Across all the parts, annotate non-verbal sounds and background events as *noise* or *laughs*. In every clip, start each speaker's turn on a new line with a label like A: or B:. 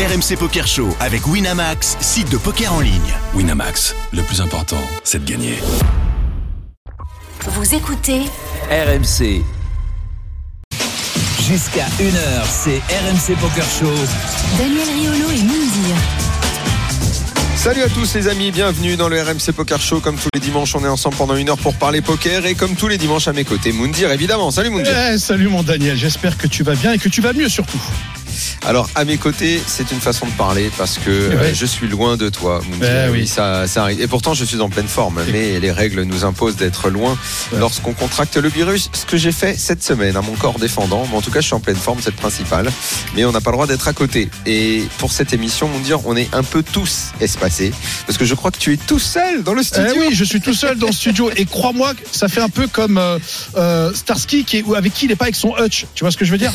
A: RMC Poker Show avec Winamax, site de poker en ligne.
B: Winamax, le plus important, c'est de gagner.
C: Vous écoutez
D: RMC. Jusqu'à 1h, c'est RMC Poker Show.
C: Daniel Riolo et Moundir.
E: Salut à tous les amis, bienvenue dans le RMC Poker Show. Comme tous les dimanches, on est ensemble pendant une heure pour parler poker. Et comme tous les dimanches à mes côtés, Moundir évidemment. Salut Moundir.
F: Eh, salut mon Daniel, j'espère que tu vas bien et que tu vas mieux surtout.
E: Alors à mes côtés, c'est une façon de parler parce que euh,
F: Ouais.
E: je suis loin de toi. Moundir.
F: Eh oui.
E: ça, ça arrive. Et pourtant, je suis en pleine forme. Mais les règles nous imposent d'être loin lorsqu'on contracte le virus. Ce que j'ai fait cette semaine à mon corps défendant. Mais en tout cas, je suis en pleine forme, c'est le principal. Mais on n'a pas le droit d'être à côté. Et pour cette émission, Moundir, on est un peu tous espacés parce que je crois que tu es tout seul dans le studio.
F: Eh oui, je suis tout seul dans le studio et crois-moi, ça fait un peu comme euh, euh, Starsky qui est, avec qui il n'est pas avec son hutch. Tu vois ce que je veux dire?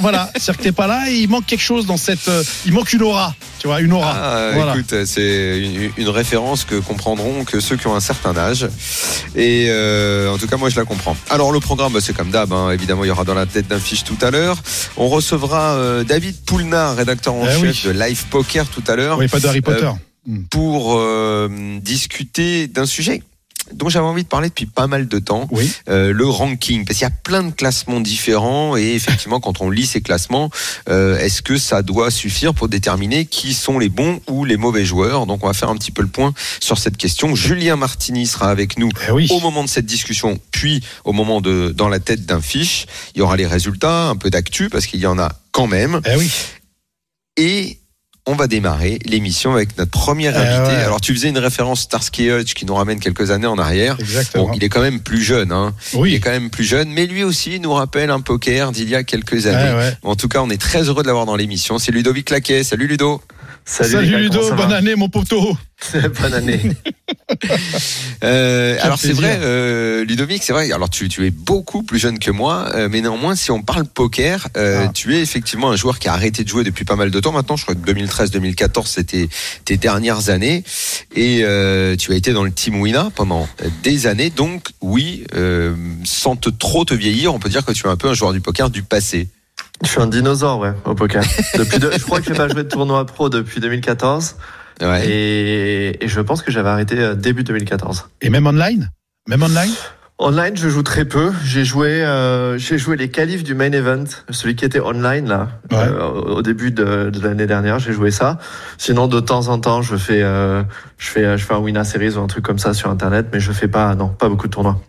F: Voilà, c'est que t'es pas là et il manque quelque chose dans cette, euh, il manque une aura. Tu vois, une aura.
E: Ah,
F: Voilà.
E: écoute, c'est une, une référence que comprendront que ceux qui ont un certain âge. Et euh, en tout cas, moi, je la comprends. Alors, le programme, bah, c'est comme d'hab. hein. Évidemment, il y aura dans la tête d'un fiche tout à l'heure. On recevra euh, David Poulnard, rédacteur en
F: Eh
E: chef
F: oui.
E: de Live Poker tout à l'heure,
F: Oui, pas de Harry Potter.
E: pour euh, discuter d'un sujet dont j'avais envie de parler depuis pas mal de temps,
F: Oui.
E: euh, le ranking, parce qu'il y a plein de classements différents et effectivement, quand on lit ces classements, euh, est-ce que ça doit suffire pour déterminer qui sont les bons ou les mauvais joueurs? Donc, on va faire un petit peu le point sur cette question. Julien Martini sera avec nous
F: Eh oui.
E: au moment de cette discussion, puis au moment de dans la tête d'un fiche. Il y aura les résultats, un peu d'actu parce qu'il y en a quand même,
F: Eh oui.
E: et on va démarrer l'émission avec notre premier
F: Eh
E: invité.
F: ouais.
E: Alors, tu faisais une référence Starsky Hutch qui nous ramène quelques années en arrière.
F: Exactement.
E: Bon, il est quand même plus jeune, hein. Il est
F: oui.
E: quand même plus jeune, mais lui aussi nous rappelle un poker d'il y a quelques années.
F: Eh ouais.
E: En tout cas, on est très heureux de l'avoir dans l'émission. C'est Ludovic Laquet. Salut Ludo.
F: Salut,
G: gars,
F: Ludo, bonne année mon poteau. *laughs*
G: Bonne année.
E: Euh, alors c'est vrai, euh, Ludovic, c'est vrai. Alors tu, tu es beaucoup plus jeune que moi, euh, mais néanmoins, si on parle poker,
F: Ah.
E: tu es effectivement un joueur qui a arrêté de jouer depuis pas mal de temps. Maintenant, je crois que 2013-2014, c'était tes dernières années, et tu as été dans le team Wina pendant des années. Donc oui, sans te trop te vieillir, on peut dire que tu es un peu un joueur du poker du passé.
G: Je suis un dinosaure, ouais, au poker. Depuis je crois que j'ai pas joué de tournoi pro depuis 2014.
E: Ouais.
G: Et, et je pense que j'avais arrêté euh, début 2014.
F: Et même online? Même online?
G: Online, je joue très peu. J'ai joué, euh, j'ai joué les qualifs du main event, celui qui était online là,
F: Ouais.
G: euh, au début de, de l'année dernière. J'ai joué ça. Sinon, de temps en temps, je fais, euh, je fais, je fais un Wina Series ou un truc comme ça sur Internet, mais je fais pas, non, pas beaucoup de tournois.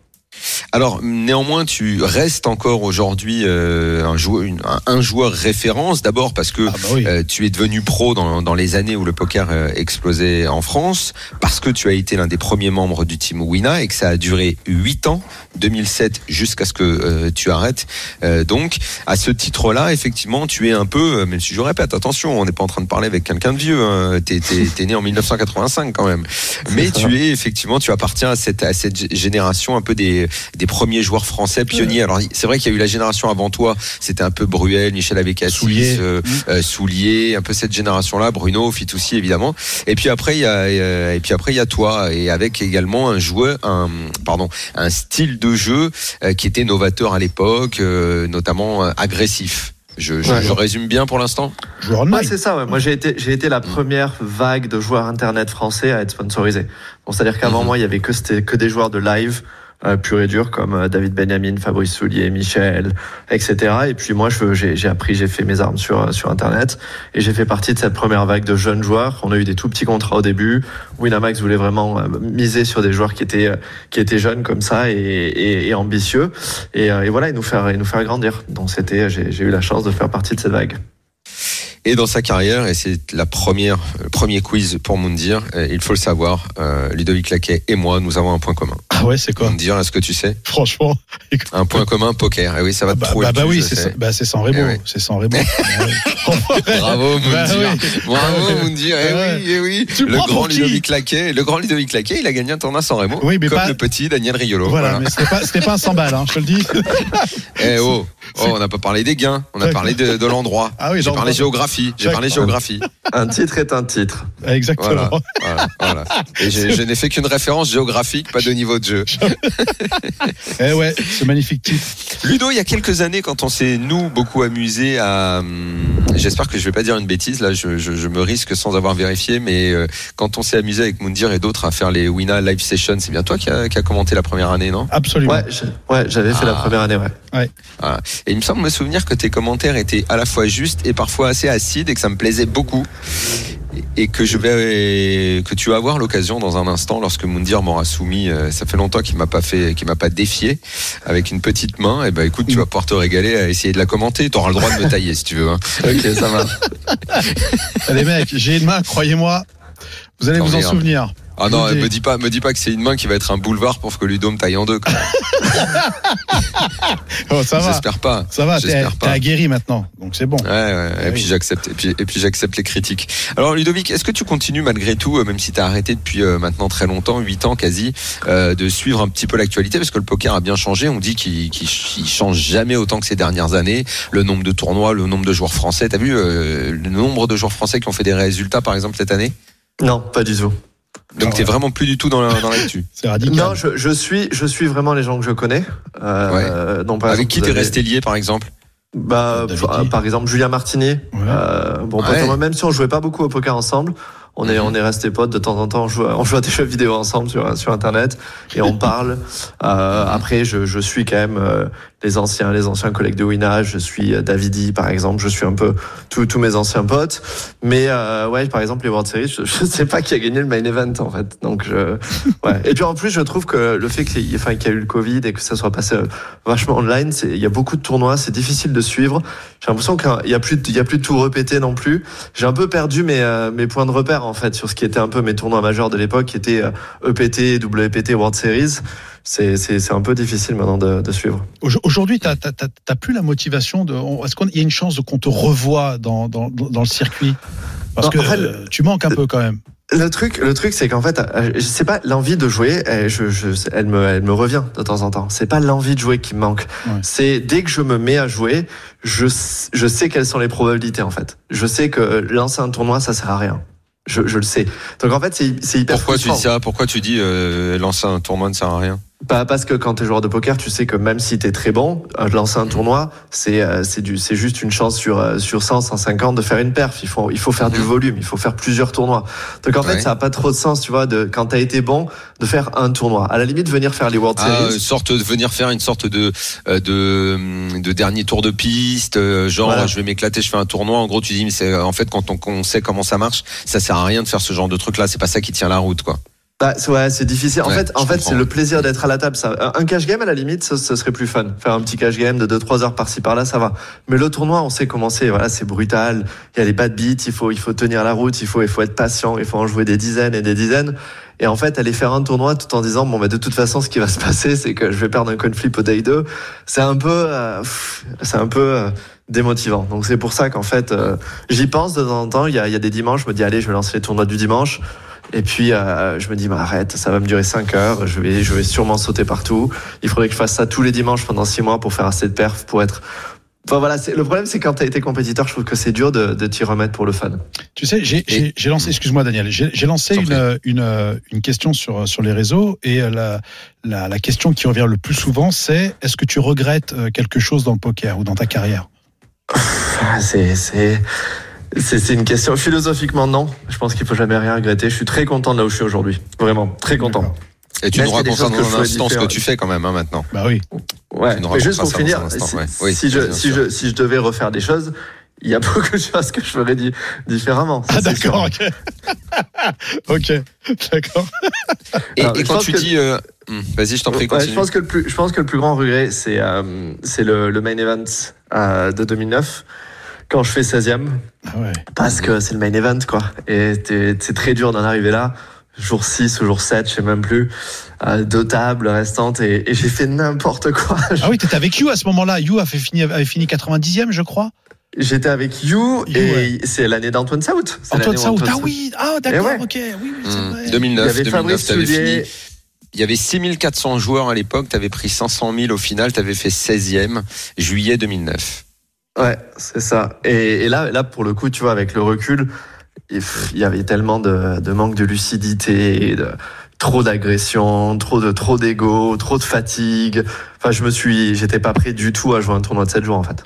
E: Alors néanmoins, tu restes encore aujourd'hui euh, un, joueur, une- un, joueur référence. D'abord parce que
F: Ah bah oui.
E: euh, tu es devenu pro dans, dans les années où le poker euh, explosait en France, parce que tu as été l'un des premiers membres du team Wina et que ça a duré 8 ans, 2007 jusqu'à ce que euh, tu arrêtes. Donc à ce titre-là, effectivement, tu es un peu, même si je répète, attention, on n'est pas en train de parler avec quelqu'un de vieux. Hein, T'es t'es- *laughs* t'es né en 1985 quand même, mais tu es effectivement, tu appartiens à cette à cette génération un peu des des premiers joueurs français pionniers. Alors c'est vrai qu'il y a eu la génération avant toi, c'était un peu Bruel, Michel Avecassis,
F: Soulier.
E: euh, euh, Soulier, un peu cette génération-là, Bruno, Fitoussi évidemment. Et puis après il y a euh, et puis après il y a toi et avec également un joueur, un pardon, un style de jeu euh, qui était novateur à l'époque, euh, notamment agressif. Je, je,
G: Ouais.
E: je résume bien pour l'instant?
G: Ouais, c'est ça. Ouais. Moi, j'ai été, j'ai été la première vague de joueurs internet français à être sponsorisé. Bon, c'est-à-dire qu'avant
E: Mhm.
G: moi, il y avait que c'était que des joueurs de live euh, pur et dur comme euh, David Benjamin, Fabrice Soulier, Michel, etc. Et puis moi, j'ai, appris, j'ai fait mes armes sur euh, sur internet et j'ai fait partie de cette première vague de jeunes joueurs. On a eu des tout petits contrats au début. Winamax voulait vraiment euh, miser sur des joueurs qui étaient euh, qui étaient jeunes comme ça et, et, et ambitieux et, euh, et voilà, et nous faire et nous faire grandir. Donc c'était, j'ai eu la chance de faire partie de cette vague.
E: Et dans sa carrière, et c'est la première, le premier quiz pour Moundir, euh, il faut le savoir, euh, Ludovic Laquet et moi, nous avons un point commun.
F: Ah ouais, c'est quoi
E: Moundir, est-ce que tu sais?
F: Franchement.
E: Un point commun, poker. Et oui, ça va te
F: Bah,
E: trouver
F: bah,
E: le
F: bah
E: cul,
F: oui, c'est
E: sais.
F: ça- bah, c'est sans.
E: Eh.
F: C'est sans. *laughs* Ouais.
E: Bravo Moundir.
F: Bah oui.
E: Bravo. Moundir. Eh oui, eh oui.
F: Tu le
E: grand Ludovic Laquet, le grand Ludovic Laquet, il a gagné un tournoi sans Remo.
F: Oui, mais
E: comme
F: pas-
E: le petit Daniel Riolo.
F: Voilà,
E: Voilà.
F: mais c'était pas, pas un 100 balles, hein, je te le dis. *laughs*
E: Eh oh, *laughs* Oh, on n'a pas parlé des gains, on a parlé de, de l'endroit.
F: Ah oui,
E: j'ai parlé géographie. J'ai parlé géographie. *laughs*
G: Un titre est un titre.
F: Exactement.
E: Voilà, voilà, voilà. Et je n'ai fait qu'une référence géographique, pas de niveau de jeu. *laughs*
F: Eh ouais, ce magnifique titre.
E: Ludo, il y a quelques années, quand on s'est nous beaucoup amusé à, hum, j'espère que je vais pas dire une bêtise, là, je, je- je me risque sans avoir vérifié, mais euh, quand on s'est amusé avec Moundir et d'autres à faire les Wina live sessions, c'est bien toi qui a, qui a commenté la première année, non?
F: Absolument.
G: Ouais, ouais, j'avais fait la
E: Ah.
G: première année, ouais.
E: Et il me semble me souvenir que tes commentaires étaient à la fois justes et parfois assez acides et que ça me plaisait beaucoup. Et que je vais, que tu vas avoir l'occasion dans un instant lorsque Moundir m'aura soumis. euh, Ça fait longtemps qu'il m'a pas fait, qu'il m'a pas défié avec une petite main. Et ben écoute, tu vas pouvoir te régaler à essayer de la commenter. Tu auras le droit de me tailler si tu veux. hein. *laughs*
G: Ok, ça va. *laughs*
F: Eh, Les mecs, j'ai une main, croyez-moi. Vous allez vous en
E: un.
F: souvenir.
E: Ah non, me dis pas, me dis pas que c'est une main qui va être un boulevard pour que Ludo me taille en deux. quoi. *laughs*
F: Oh, ça va.
E: J'espère pas.
F: Ça va, t'es
E: J'espère
F: t'es
E: pas.
F: aguerri maintenant. Donc c'est bon.
E: Ouais, ouais, et
F: oui.
E: puis j'accepte, et puis, et puis j'accepte les critiques. Alors Ludovic, est-ce que tu continues malgré tout, euh, même si tu as arrêté depuis euh, maintenant très longtemps, 8 ans quasi, euh, de suivre un petit peu l'actualité? Parce que le poker a bien changé. On dit qu'il qu'il qu'il change jamais autant que ces dernières années. Le nombre de tournois, le nombre de joueurs français. T'as vu euh, le nombre de joueurs français qui ont fait des résultats par exemple cette année?
G: Non, pas du tout.
E: Donc t'es vraiment plus du tout dans la- dans l'actu. *laughs*
F: C'est radical.
G: Non, je, je suis, je suis vraiment les gens que je connais. Euh, donc, par
E: Avec
G: exemple,
E: qui t'es
G: avez-
E: resté lié par exemple?
G: Bah, par- exemple, Julien Martini.
F: Ouais.
G: Euh, bon,
E: Ouais.
G: même si on jouait pas beaucoup au poker ensemble, on est,
E: Mhm.
G: on est resté potes de temps en temps. On joue, à- on joue à des jeux vidéo ensemble sur, sur Internet et on *laughs* parle. Euh, après, je, je suis quand même euh, les anciens, les anciens collègues de Wina. Je suis euh, Davidi, par exemple. Je suis un peu tous mes anciens potes. Mais euh, ouais, par exemple, les World Series, je, je sais pas qui a gagné le main event en fait. Donc, je, ouais. Et puis en plus, je trouve que le fait qu'il y, a eu le Covid et que ça soit passé euh, vachement online, il y a beaucoup de tournois, c'est difficile de suivre. J'ai l'impression qu'il y a plus, il y a plus de tout répéter non plus. J'ai un peu perdu mes, euh, mes points de repère en fait sur ce qui était un peu mes tournois majeurs de l'époque, qui étaient EPT, WPT, World Series. C'est, c'est, c'est un peu difficile maintenant de, de suivre.
F: Aujo- Aujourd'hui, t'as t'as- t'as- t'as plus la motivation de. Est-ce qu'il y a une chance de qu'on te revoie dans, dans, dans le circuit? Parce
G: Non,
F: que euh, tu manques un peu quand même.
G: Le truc, le truc, c'est qu'en fait, euh, c'est pas l'envie de jouer. Je, je, elle me, elle me revient de temps en temps. C'est pas l'envie de jouer qui me manque.
F: Ouais.
G: C'est dès que je me mets à jouer, je, je sais quelles sont les probabilités en fait. Je sais que lancer un tournoi, ça sert à rien. Je, je le sais. Donc en fait, c'est c'est hyper
E: Pourquoi tu dis ça? Pourquoi tu dis euh, lancer un tournoi ne sert à rien?
G: Parce que quand t'es joueur de poker, tu sais que même si t'es très bon, euh, lancer un tournoi, c'est euh, c'est du c'est juste une chance sur euh, sur 100, 150 de faire une perf. Il faut il faut faire du
E: Mhm.
G: volume, il faut faire plusieurs tournois. Donc en fait,
E: Ouais.
G: ça a pas trop de sens, tu vois, de quand t'as été bon, de faire un tournoi. À la limite, venir faire les World
E: Ah,
G: Series.
E: une sorte de venir faire une sorte de euh, de, hum, de dernier tour de piste, euh, genre
G: Voilà.
E: je vais m'éclater, je fais un tournoi. En gros, tu dis mais c'est en fait quand on, on sait comment ça marche, ça sert à rien de faire ce genre de truc là. C'est pas ça qui tient la route, quoi.
G: Bah, c'est- ouais, c'est difficile. En
E: Ouais,
G: fait, en fait, c'est le plaisir d'être à la table. Ça, un cash game à la limite, ce, ce serait plus fun. Faire un petit cash game de 2-3 heures par-ci par-là, ça va. Mais le tournoi, on sait comment c'est. Voilà, c'est brutal. Il y a les bad beats. Il faut, il faut tenir la route. Il faut, il faut être patient. Il faut en jouer des dizaines et des dizaines. Et en fait, aller faire un tournoi tout en disant bon, bah, de toute façon, ce qui va se passer, c'est que je vais perdre un coin flip au day 2. C'est un peu, euh, c'est un peu. euh, démotivant. Donc c'est pour ça qu'en fait, euh, j'y pense de temps en temps. Il y a, il y a des dimanches, je me dis allez, je vais lancer les tournois du dimanche. Et puis euh, je me dis bah, arrête, ça va me durer 5 heures. Je vais, je vais sûrement sauter partout. Il faudrait que je fasse ça tous les dimanches pendant 6 mois pour faire assez de perf pour être. Enfin voilà, le problème, c'est quand t'as été compétiteur, je trouve que c'est dur de, de t'y remettre pour le fun.
F: Tu sais, j'ai- lancé, excuse-moi Daniel, j'ai lancé une, une, une question sur, sur les réseaux et euh, la, la, la question qui revient le plus souvent, c'est est-ce que tu regrettes euh, quelque chose dans le poker ou dans ta carrière?
G: Ah, C'est c'est une question philosophiquement non. Je pense qu'il faut jamais rien regretter. Je suis très content de là où je suis aujourd'hui, vraiment très content.
E: Et tu nous racontes dans un instant ce que tu fais quand même hein, maintenant.
F: Bah oui.
G: Ouais, mais juste pour finir,
E: instant,
G: si,
E: ouais. Oui,
G: si je, si, je, si je devais refaire des choses, il y a *laughs* beaucoup de choses que je ferais di- différemment. ça,
F: Ah d'accord, ok. *laughs* ok, d'accord.
E: Et, quand tu
G: que-
E: dis, euh, hum, vas-y, je t'en prie,
G: Ouais,
E: continue.
G: je pense que le plus, je pense que le plus grand regret, c'est euh, c'est le, le main event euh, de 2009 quand je fais 16e
F: Ah ouais.
G: parce que c'est le main event quoi. Et c'est très dur d'en arriver là. Jour 6 ou jour 7, je sais même plus. Euh, deux tables restantes et, et j'ai fait n'importe quoi.
F: Ah oui, t'étais avec You à ce moment-là. You avait fini, avait fini 90e, je crois.
G: J'étais avec You,
F: You,
G: et
F: ouais.
G: c'est l'année d'Antoine Saout. C'est
F: Antoine.
G: Antoine
F: Ah oui, ah d'accord,
G: ouais.
F: ok. Oui,
E: Hum,
F: vrai.
G: Il y
E: 2009,
G: avait
E: 2009,
G: Fabrice
E: t'avais fini. Il y avait 6400 joueurs à l'époque, tu avais pris 500 000 au final, tu avais fait 16e, juillet 2009.
G: Ouais, c'est ça. Et, et là, là, pour le coup, tu vois, avec le recul, il y avait tellement de, de manque de lucidité, de, trop d'agression, trop de trop d'ego, trop de fatigue. Enfin, je me suis, j'étais pas prêt du tout à jouer un tournoi de 7 jours en fait.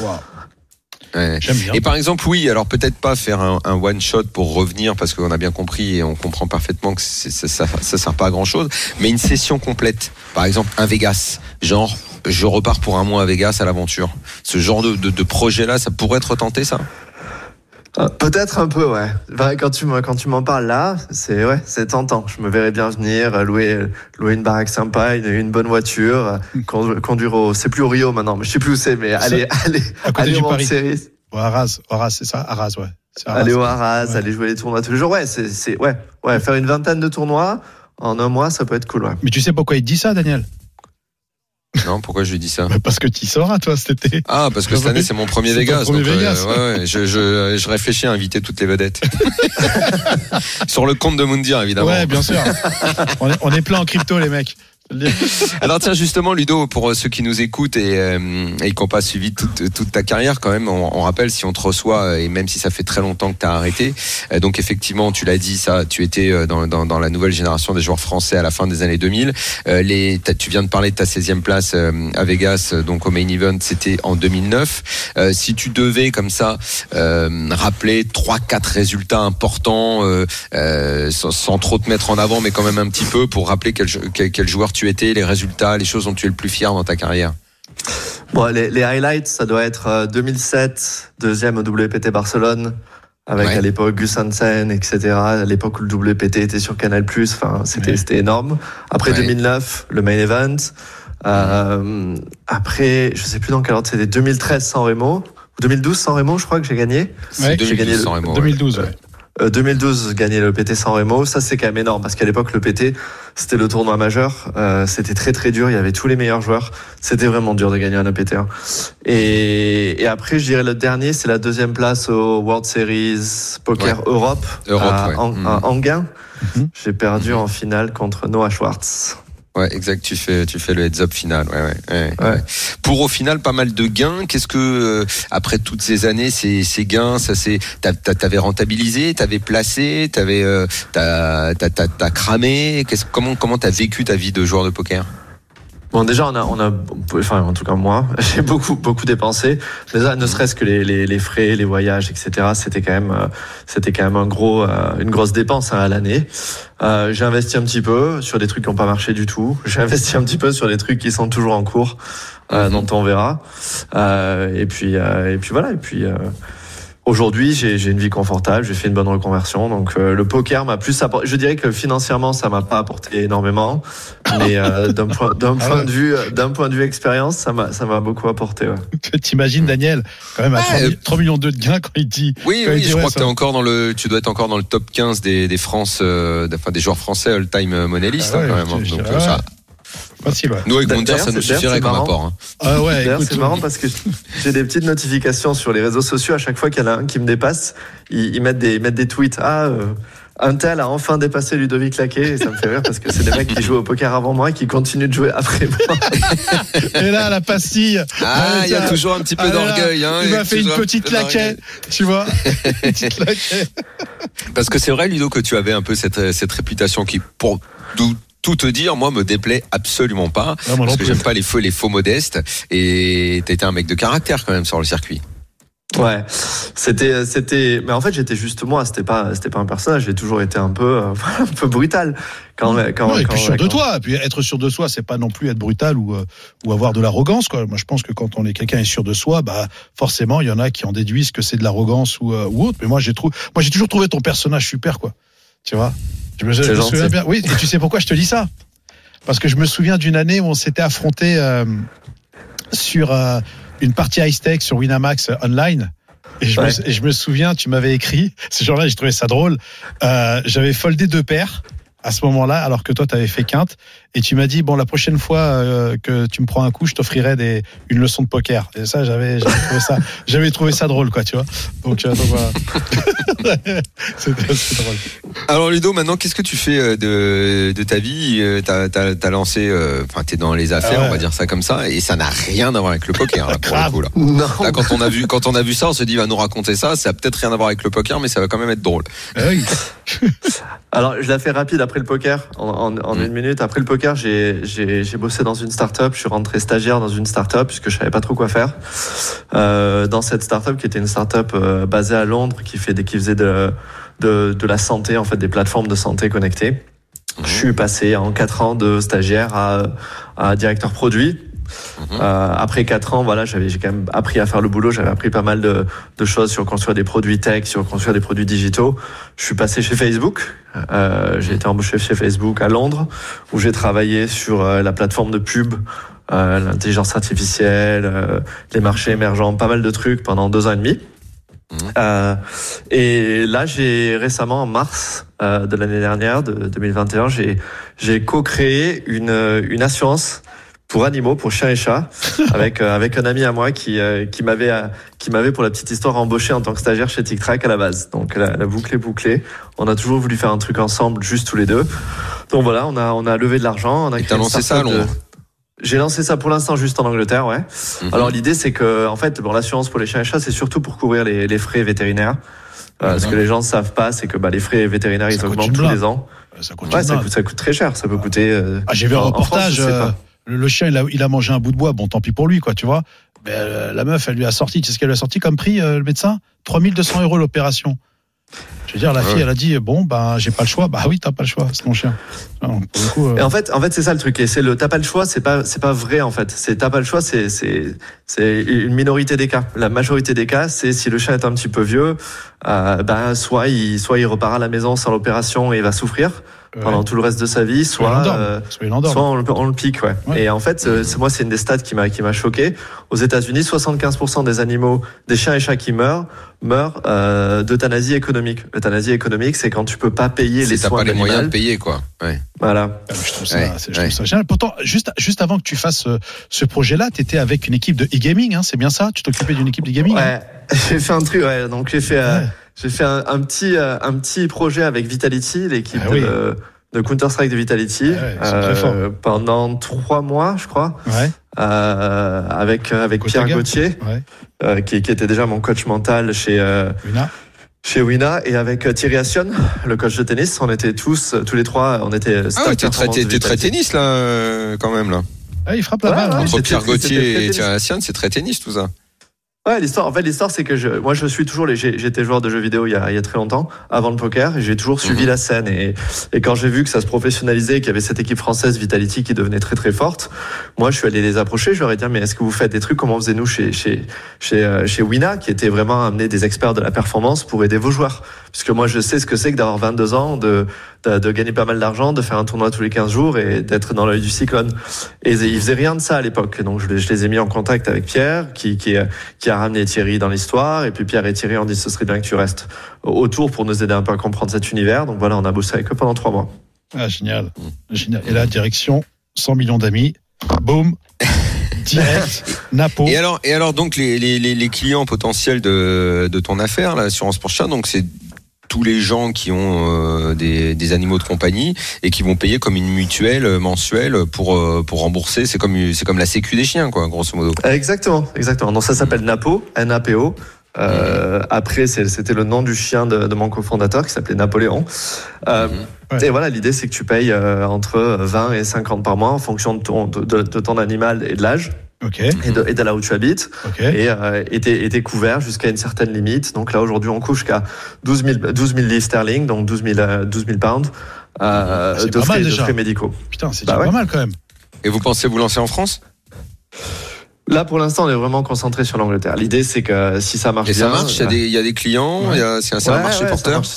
E: Ouais.
F: J'aime bien.
E: Et par exemple, oui, alors peut-être pas faire un, un one shot pour revenir parce qu'on a bien compris et on comprend parfaitement que ça, ça, ça sert pas à grand chose, mais une session complète. Par exemple, un Vegas, genre je repars pour un mois à Vegas à l'aventure. Ce genre de, de, de projet-là, ça pourrait être tenté, ça?
G: Euh, Peut-être un peu, ouais. Enfin, quand tu quand tu m'en parles là, c'est ouais, c'est tentant. Je me verrais bien venir euh, louer louer une baraque sympa, une, une bonne voiture, euh, condu- conduire au, c'est plus au Rio maintenant, mais je sais plus où c'est, mais aller aller
F: À côté
G: aller au
F: Paris.
G: Series,
F: Ouais, Arras, Arras, c'est ça? Arras, ouais. Arras.
G: aller au Haras,
F: Ouais.
G: aller jouer les tournois tous les jours. Ouais, c'est c'est ouais ouais faire une vingtaine de tournois en un mois, ça peut être cool. Ouais.
F: Mais tu sais pourquoi il dit ça, Daniel?
E: Non, pourquoi je lui dis ça
F: Bah, Parce que tu sauras, toi, cet été.
E: Ah, parce que cette année, c'est mon premier Vegas.
F: premier
E: donc, euh,
F: Vegas.
E: ouais, ouais, je, je, je réfléchis à inviter toutes les vedettes. *laughs* Sur le compte de Moundir, évidemment.
F: Ouais, bien sûr. on, est, on est plein en crypto, les mecs. *laughs*
E: Alors tiens justement Ludo pour euh, ceux qui nous écoutent et, euh, et qui n'ont pas suivi toute, toute ta carrière quand même on, on rappelle si on te reçoit euh, et même si ça fait très longtemps que tu as arrêté euh, donc effectivement tu l'as dit ça tu étais euh, dans, dans, dans la nouvelle génération des joueurs français à la fin des années 2000 Euh, les, tu viens de parler de ta 16e place à Vegas donc au main event c'était en 2009 Euh, si tu devais comme ça rappeler trois quatre résultats importants sans, sans trop te mettre en avant mais quand même un petit peu pour rappeler quel, quel, quel joueur tu étais les résultats les choses dont tu es le plus fier dans ta carrière
G: Bon, les, les highlights, ça doit être euh, 2007, deuxième au WPT Barcelone, avec
E: Ouais.
G: à l'époque Gus Hansen, etc. À l'époque où le WPT était sur Canal+, enfin, c'était
F: Ouais.
G: c'était énorme. Après
E: Ouais.
G: 2009, le main event. Euh, après, je sais plus dans quel ordre c'était, 2013 San Remo. Ou 2012 San Remo, je crois que j'ai gagné.
E: c'est
F: Ouais,
G: j'ai
E: 2012
G: gagné le-
E: sans Remo, ouais.
F: 2012, ouais.
G: Euh, 2012, gagner le PT San Remo, ça c'est quand même énorme parce qu'à l'époque le PT c'était le tournoi majeur, euh, c'était très très dur, il y avait tous les meilleurs joueurs, c'était vraiment dur de gagner un EPT. hein. Et, et après je dirais le dernier c'est la deuxième place au World Series Poker Europe,
E: Europe,
G: à,
E: ouais.
G: À Anguin.
F: Mhm.
G: J'ai perdu en finale contre Noah Schwartz.
E: Ouais, exact. Tu fais, tu fais le heads up final. Ouais, ouais, ouais,
G: Ouais.
E: Pour au final pas mal de gains. Qu'est-ce que euh, après toutes ces années, ces, ces gains, ça c'est, t'as- t'as- t'avais rentabilisé, t'avais placé, t'avais, euh, t'as, t'as, t'as, t'as cramé. Qu'est-ce, comment, comment t'as vécu ta vie de joueur de poker?
G: Bon, déjà, on a, on a, enfin, en tout cas, moi, *laughs* j'ai beaucoup, beaucoup dépensé. Déjà, ne serait-ce que les, les, les frais, les voyages, etc. C'était quand même, euh, c'était quand même un gros, euh, une grosse dépense hein, à l'année. Euh, j'ai investi un petit peu sur des trucs qui n'ont pas marché du tout. *laughs* J'ai investi un petit peu sur des trucs qui sont toujours en cours, euh,
E: Mhm.
G: dont on verra. Euh, et puis, euh, et puis voilà. Et puis. Euh, Aujourd'hui, j'ai j'ai une vie confortable, j'ai fait une bonne reconversion, donc euh, le poker m'a plus apporté. Je dirais que financièrement, ça m'a pas apporté énormément, mais euh, d'un point, d'un
F: Ah
G: point
F: ouais.
G: de vue, d'un point de vue expérience, ça m'a, ça m'a beaucoup apporté. Ouais.
F: T'imagines, Daniel, quand même, à
E: Ouais,
F: 3,
E: euh,
F: 3 millions de gains quand il dit.
E: Oui, oui,
F: dit,
E: je
F: ouais,
E: crois que
F: ça-
E: t'es encore dans le, tu dois être encore dans le top 15 des, des France, euh, enfin des joueurs français all-time money list
F: Ah ouais,
E: hein, quand même.
F: je-
E: hein.
F: je
E: Donc, euh, ça,
F: ouais. Facile, ouais.
E: nous avec Mondial, ça nous suffirait comme apport. hein.
F: Ah ouais,
G: c'est marrant parce que j'ai des petites notifications sur les réseaux sociaux à chaque fois qu'il y en a un qui me dépasse, ils, ils mettent des, ils mettent des tweets. Ah, euh, un tel a enfin dépassé Ludovic Laquet, et ça me fait rire parce que c'est des mecs qui jouent au poker avant moi et qui continuent de jouer après moi.
F: Et là, la pastille.
E: Ah,
F: Ouais,
E: il y a toujours un petit peu
F: Ah
E: d'orgueil. Hein,
F: il m'a fait une
E: un
F: petite laquette, tu vois. *laughs* Une petite laquette.
E: Parce que c'est vrai, Ludo, que tu avais un peu cette, cette réputation qui, pour tout, te dire, moi, me déplaît absolument pas.
F: Ah, moi non
E: parce que j'aime pas les faux, les faux modestes. Et t'étais un mec de caractère quand même sur le circuit.
G: Ouais, c'était, c'était, mais en fait j'étais juste moi, c'était pas, c'était pas un personnage, j'ai toujours été un peu, euh, *laughs* un peu brutal quand, quand,
F: Ouais, et
G: quand-
F: puis sûr de
G: quand-
F: toi. Et puis être sûr de soi, c'est pas non plus être brutal ou, euh, ou avoir de l'arrogance. Quoi. Moi, je pense que quand on est quelqu'un est sûr de soi, bah forcément, il y en a qui en déduisent que c'est de l'arrogance ou, euh, ou autre. Mais moi, j'ai trouvé, moi, j'ai toujours trouvé ton personnage super, quoi. Tu vois? Je me, je souviens bien. Oui, et tu sais pourquoi je te dis ça? Parce que je me souviens d'une année où on s'était affronté euh, sur euh, une partie high stake sur Winamax online. Et je,
G: Ouais.
F: me, et je me souviens, tu m'avais écrit, *laughs* ce jour-là, j'ai trouvé ça drôle. Euh, J'avais foldé deux paires à ce moment-là, alors que toi, tu avais fait quinte, et tu m'as dit, bon, la prochaine fois euh, que tu me prends un coup, je t'offrirai des, une leçon de poker. Et ça, j'avais, j'avais trouvé ça, *laughs* j'avais trouvé ça drôle, quoi, tu vois. Donc, euh, donc voilà. *laughs* Assez drôle.
E: Alors Ludo, maintenant, qu'est-ce que tu fais euh, de, de ta vie? Euh, T'as as, lancé, euh, enfin, t'es dans les affaires,
F: Ah ouais.
E: on va dire ça comme ça, et ça n'a rien à voir avec le poker, là, pour le coup, là.
G: Non.
E: Là, quand on a vu, quand on a vu ça, on se dit, va nous raconter ça. Ça a peut-être rien à voir avec le poker, mais ça va quand même être drôle.
F: Oui. *laughs*
G: Alors, je la fais rapide après le poker, en, en, en
E: Mm.
G: une minute. Après le poker, j'ai bossé dans une start-up. Je suis rentré stagiaire dans une start-up puisque je savais pas trop quoi faire. Euh, dans cette start-up qui était une start-up euh, basée à Londres qui faisait de, la santé, en fait, des plateformes de santé connectées. Je suis passé en quatre ans de stagiaire à directeur produit. Euh, après quatre ans, voilà, j'avais j'ai quand même appris à faire le boulot. J'avais appris pas mal de, de choses sur construire des produits tech, sur construire des produits digitaux. Je suis passé chez Facebook. Euh, j'ai été embauché chez Facebook à Londres, où j'ai travaillé sur euh, la plateforme de pub, euh, l'intelligence artificielle, euh, les marchés émergents, pas mal de trucs pendant deux ans et demi. Euh, et là, j'ai récemment, en mars euh, de l'année dernière, de 2021, j'ai j'ai co-créé une une assurance pour animaux, pour chiens et chats, *laughs* avec euh, avec un ami à moi qui euh, qui m'avait euh, qui m'avait pour la petite histoire embauché en tant que stagiaire chez TicTrac à la base. Donc la, la boucle est bouclée. On a toujours voulu faire un truc ensemble, juste tous les deux. Donc voilà, on a on a levé de l'argent, on a
E: Et
G: créé
E: t'as
G: une
E: lancé ça à Londres
G: J'ai lancé ça pour l'instant juste en Angleterre, ouais.
E: Mhm.
G: Alors l'idée c'est que en fait bon l'assurance pour les chiens et chats c'est surtout pour couvrir les, les frais vétérinaires. Euh, Ce que les gens ne savent pas c'est que bah, les frais vétérinaires
F: Ça
G: ils augmentent tous les ans.
F: Ça coûte
G: Ouais ça coûte, ça coûte très cher, ça peut coûter. euh,
F: Ah, j'ai vu un
G: France,
F: reportage. euh. Le, le chien, il a, il a mangé un bout de bois. Bon, tant pis pour lui, quoi, tu vois. Mais euh, la meuf, elle lui a sorti. Tu sais ce qu'elle lui a sorti comme prix, euh, le médecin? 3200 euros l'opération. Je veux dire, la
E: Ouais.
F: fille, elle a dit bon, ben, j'ai pas le choix. Bah oui, t'as pas le choix, c'est ton chien. Non, coup, euh,
G: Et en fait, en fait, c'est ça le truc. Et c'est le t'as pas le choix, c'est pas, c'est pas vrai en fait. C'est t'as pas le choix, c'est, c'est, c'est une minorité des cas. La majorité des cas, c'est si le chat est un petit peu vieux, euh, ben soit il, soit il repart à la maison sans l'opération et il va souffrir
F: ouais.
G: pendant tout le reste de sa vie,
F: Soit
G: euh,
F: Soit
G: on le, on le pique, ouais.
F: Ouais.
G: Et en fait, euh, c'est moi, c'est une des stats qui m'a, qui m'a choqué. Aux États-Unis, 75% des animaux, des chiens et chats qui meurent, meurent euh, d'euthanasie économique. L'euthanasie économique, c'est quand tu peux pas payer les soins
E: pas les
G: de
E: moyens de payer, quoi. Ouais.
G: Voilà.
F: Ah, Je trouve ça,
E: Ouais,
F: je
E: ouais.
F: trouve ça génial. Pourtant, juste, juste avant que tu fasses euh, ce projet-là, tu étais avec une équipe de e-gaming, hein, c'est bien ça? Tu t'occupais d'une équipe d'e-gaming hein?
G: Ouais, *laughs* j'ai fait un truc. Ouais, donc j'ai fait, euh. J'ai fait un, un petit, euh, un petit projet avec Vitality, l'équipe
F: Ah oui.
G: de, de Counter Strike de Vitality,
F: Ouais, très forts.
G: pendant trois mois, je crois,
F: Ouais,
G: euh, avec avec. Pierre Gauthier,
F: ouais.
G: euh, qui, qui était déjà mon coach mental chez euh,
F: Una.
G: chez Wina, et avec euh, Thierry Assion, le coach de tennis. On était tous, euh, tous les trois, on était.
E: Ah ouais, t'es très, très tennis, là, euh, quand même, là.
F: Ah, il frappe la
G: Ouais,
F: balle.
G: ouais.
F: hein.
E: Entre Pierre Gauthier et. Thierry Hassian, c'est très tennis, tout ça.
G: Ouais, l'histoire. En fait, l'histoire, c'est que je, moi, je suis toujours les. J'étais joueur de jeux vidéo il y a, il y a très longtemps, avant le poker, et j'ai toujours suivi
E: Mhm.
G: la scène. Et, et quand j'ai vu que ça se professionnalisait, qu'il y avait cette équipe française Vitality qui devenait très très forte, moi, je suis allé les approcher. Je leur ai dit, mais est-ce que vous faites des trucs comme on faisait nous chez chez chez euh, chez Wina, qui était vraiment amener des experts de la performance pour aider vos joueurs? Puisque moi, je sais ce que c'est que d'avoir 22 ans, de, de de gagner pas mal d'argent, de faire un tournoi tous les 15 jours et d'être dans l'œil du cyclone. Et ils faisaient rien de ça à l'époque. Donc, je, les- je les ai mis en contact avec Pierre, qui qui est qui a ramené Thierry dans l'histoire. Et puis Pierre et Thierry ont dit ce serait bien que tu restes autour pour nous aider un peu à comprendre cet univers. Donc voilà, on a bossé avec eux pendant trois mois.
F: Ah, génial. génial. Et là, direction 100 millions d'amis. Boum. *laughs* Direct. Napo.
E: Et alors, et alors donc les, les clients potentiels de, de ton affaire, l'assurance pour chat, donc c'est tous les gens qui ont euh, des, des animaux de compagnie et qui vont payer comme une mutuelle euh, mensuelle pour euh, pour rembourser. C'est comme c'est comme la sécu des chiens, quoi, grosso modo.
G: Exactement, exactement. Donc ça s'appelle Napo, N-A-P-O. Euh, Après, c'est- c'était le nom du chien de, de mon cofondateur qui s'appelait Napoléon. Euh,
E: Mhm.
F: Ouais.
G: Et voilà, l'idée c'est que tu payes euh, entre 20 et 50 par mois en fonction de ton, de ton animal et de l'âge
F: Ok,
G: et de, et de là où tu habites.
F: ok.
G: et euh, était, était couvert jusqu'à une certaine limite. Donc là, aujourd'hui, on couvre jusqu'à 12 000, 12 000 livres sterling, donc 12 000, euh, 12 000 pounds euh,
F: C'est
G: de,
F: pas mal,
G: frais, de
F: déjà.
G: frais médicaux.
F: Putain, c'est
G: Bah
F: déjà
G: ouais.
F: pas mal quand même.
E: Et vous pensez vous lancer en France?
G: Là, pour l'instant, on est vraiment concentré sur l'Angleterre. L'idée, c'est que si ça marche
E: Et ça
G: bien,
E: marche. Il y a des il y a des clients.
F: Ouais.
E: il y a- C'est un,
G: Ouais,
E: marché
G: ouais, Ça
E: porteur?
G: marche,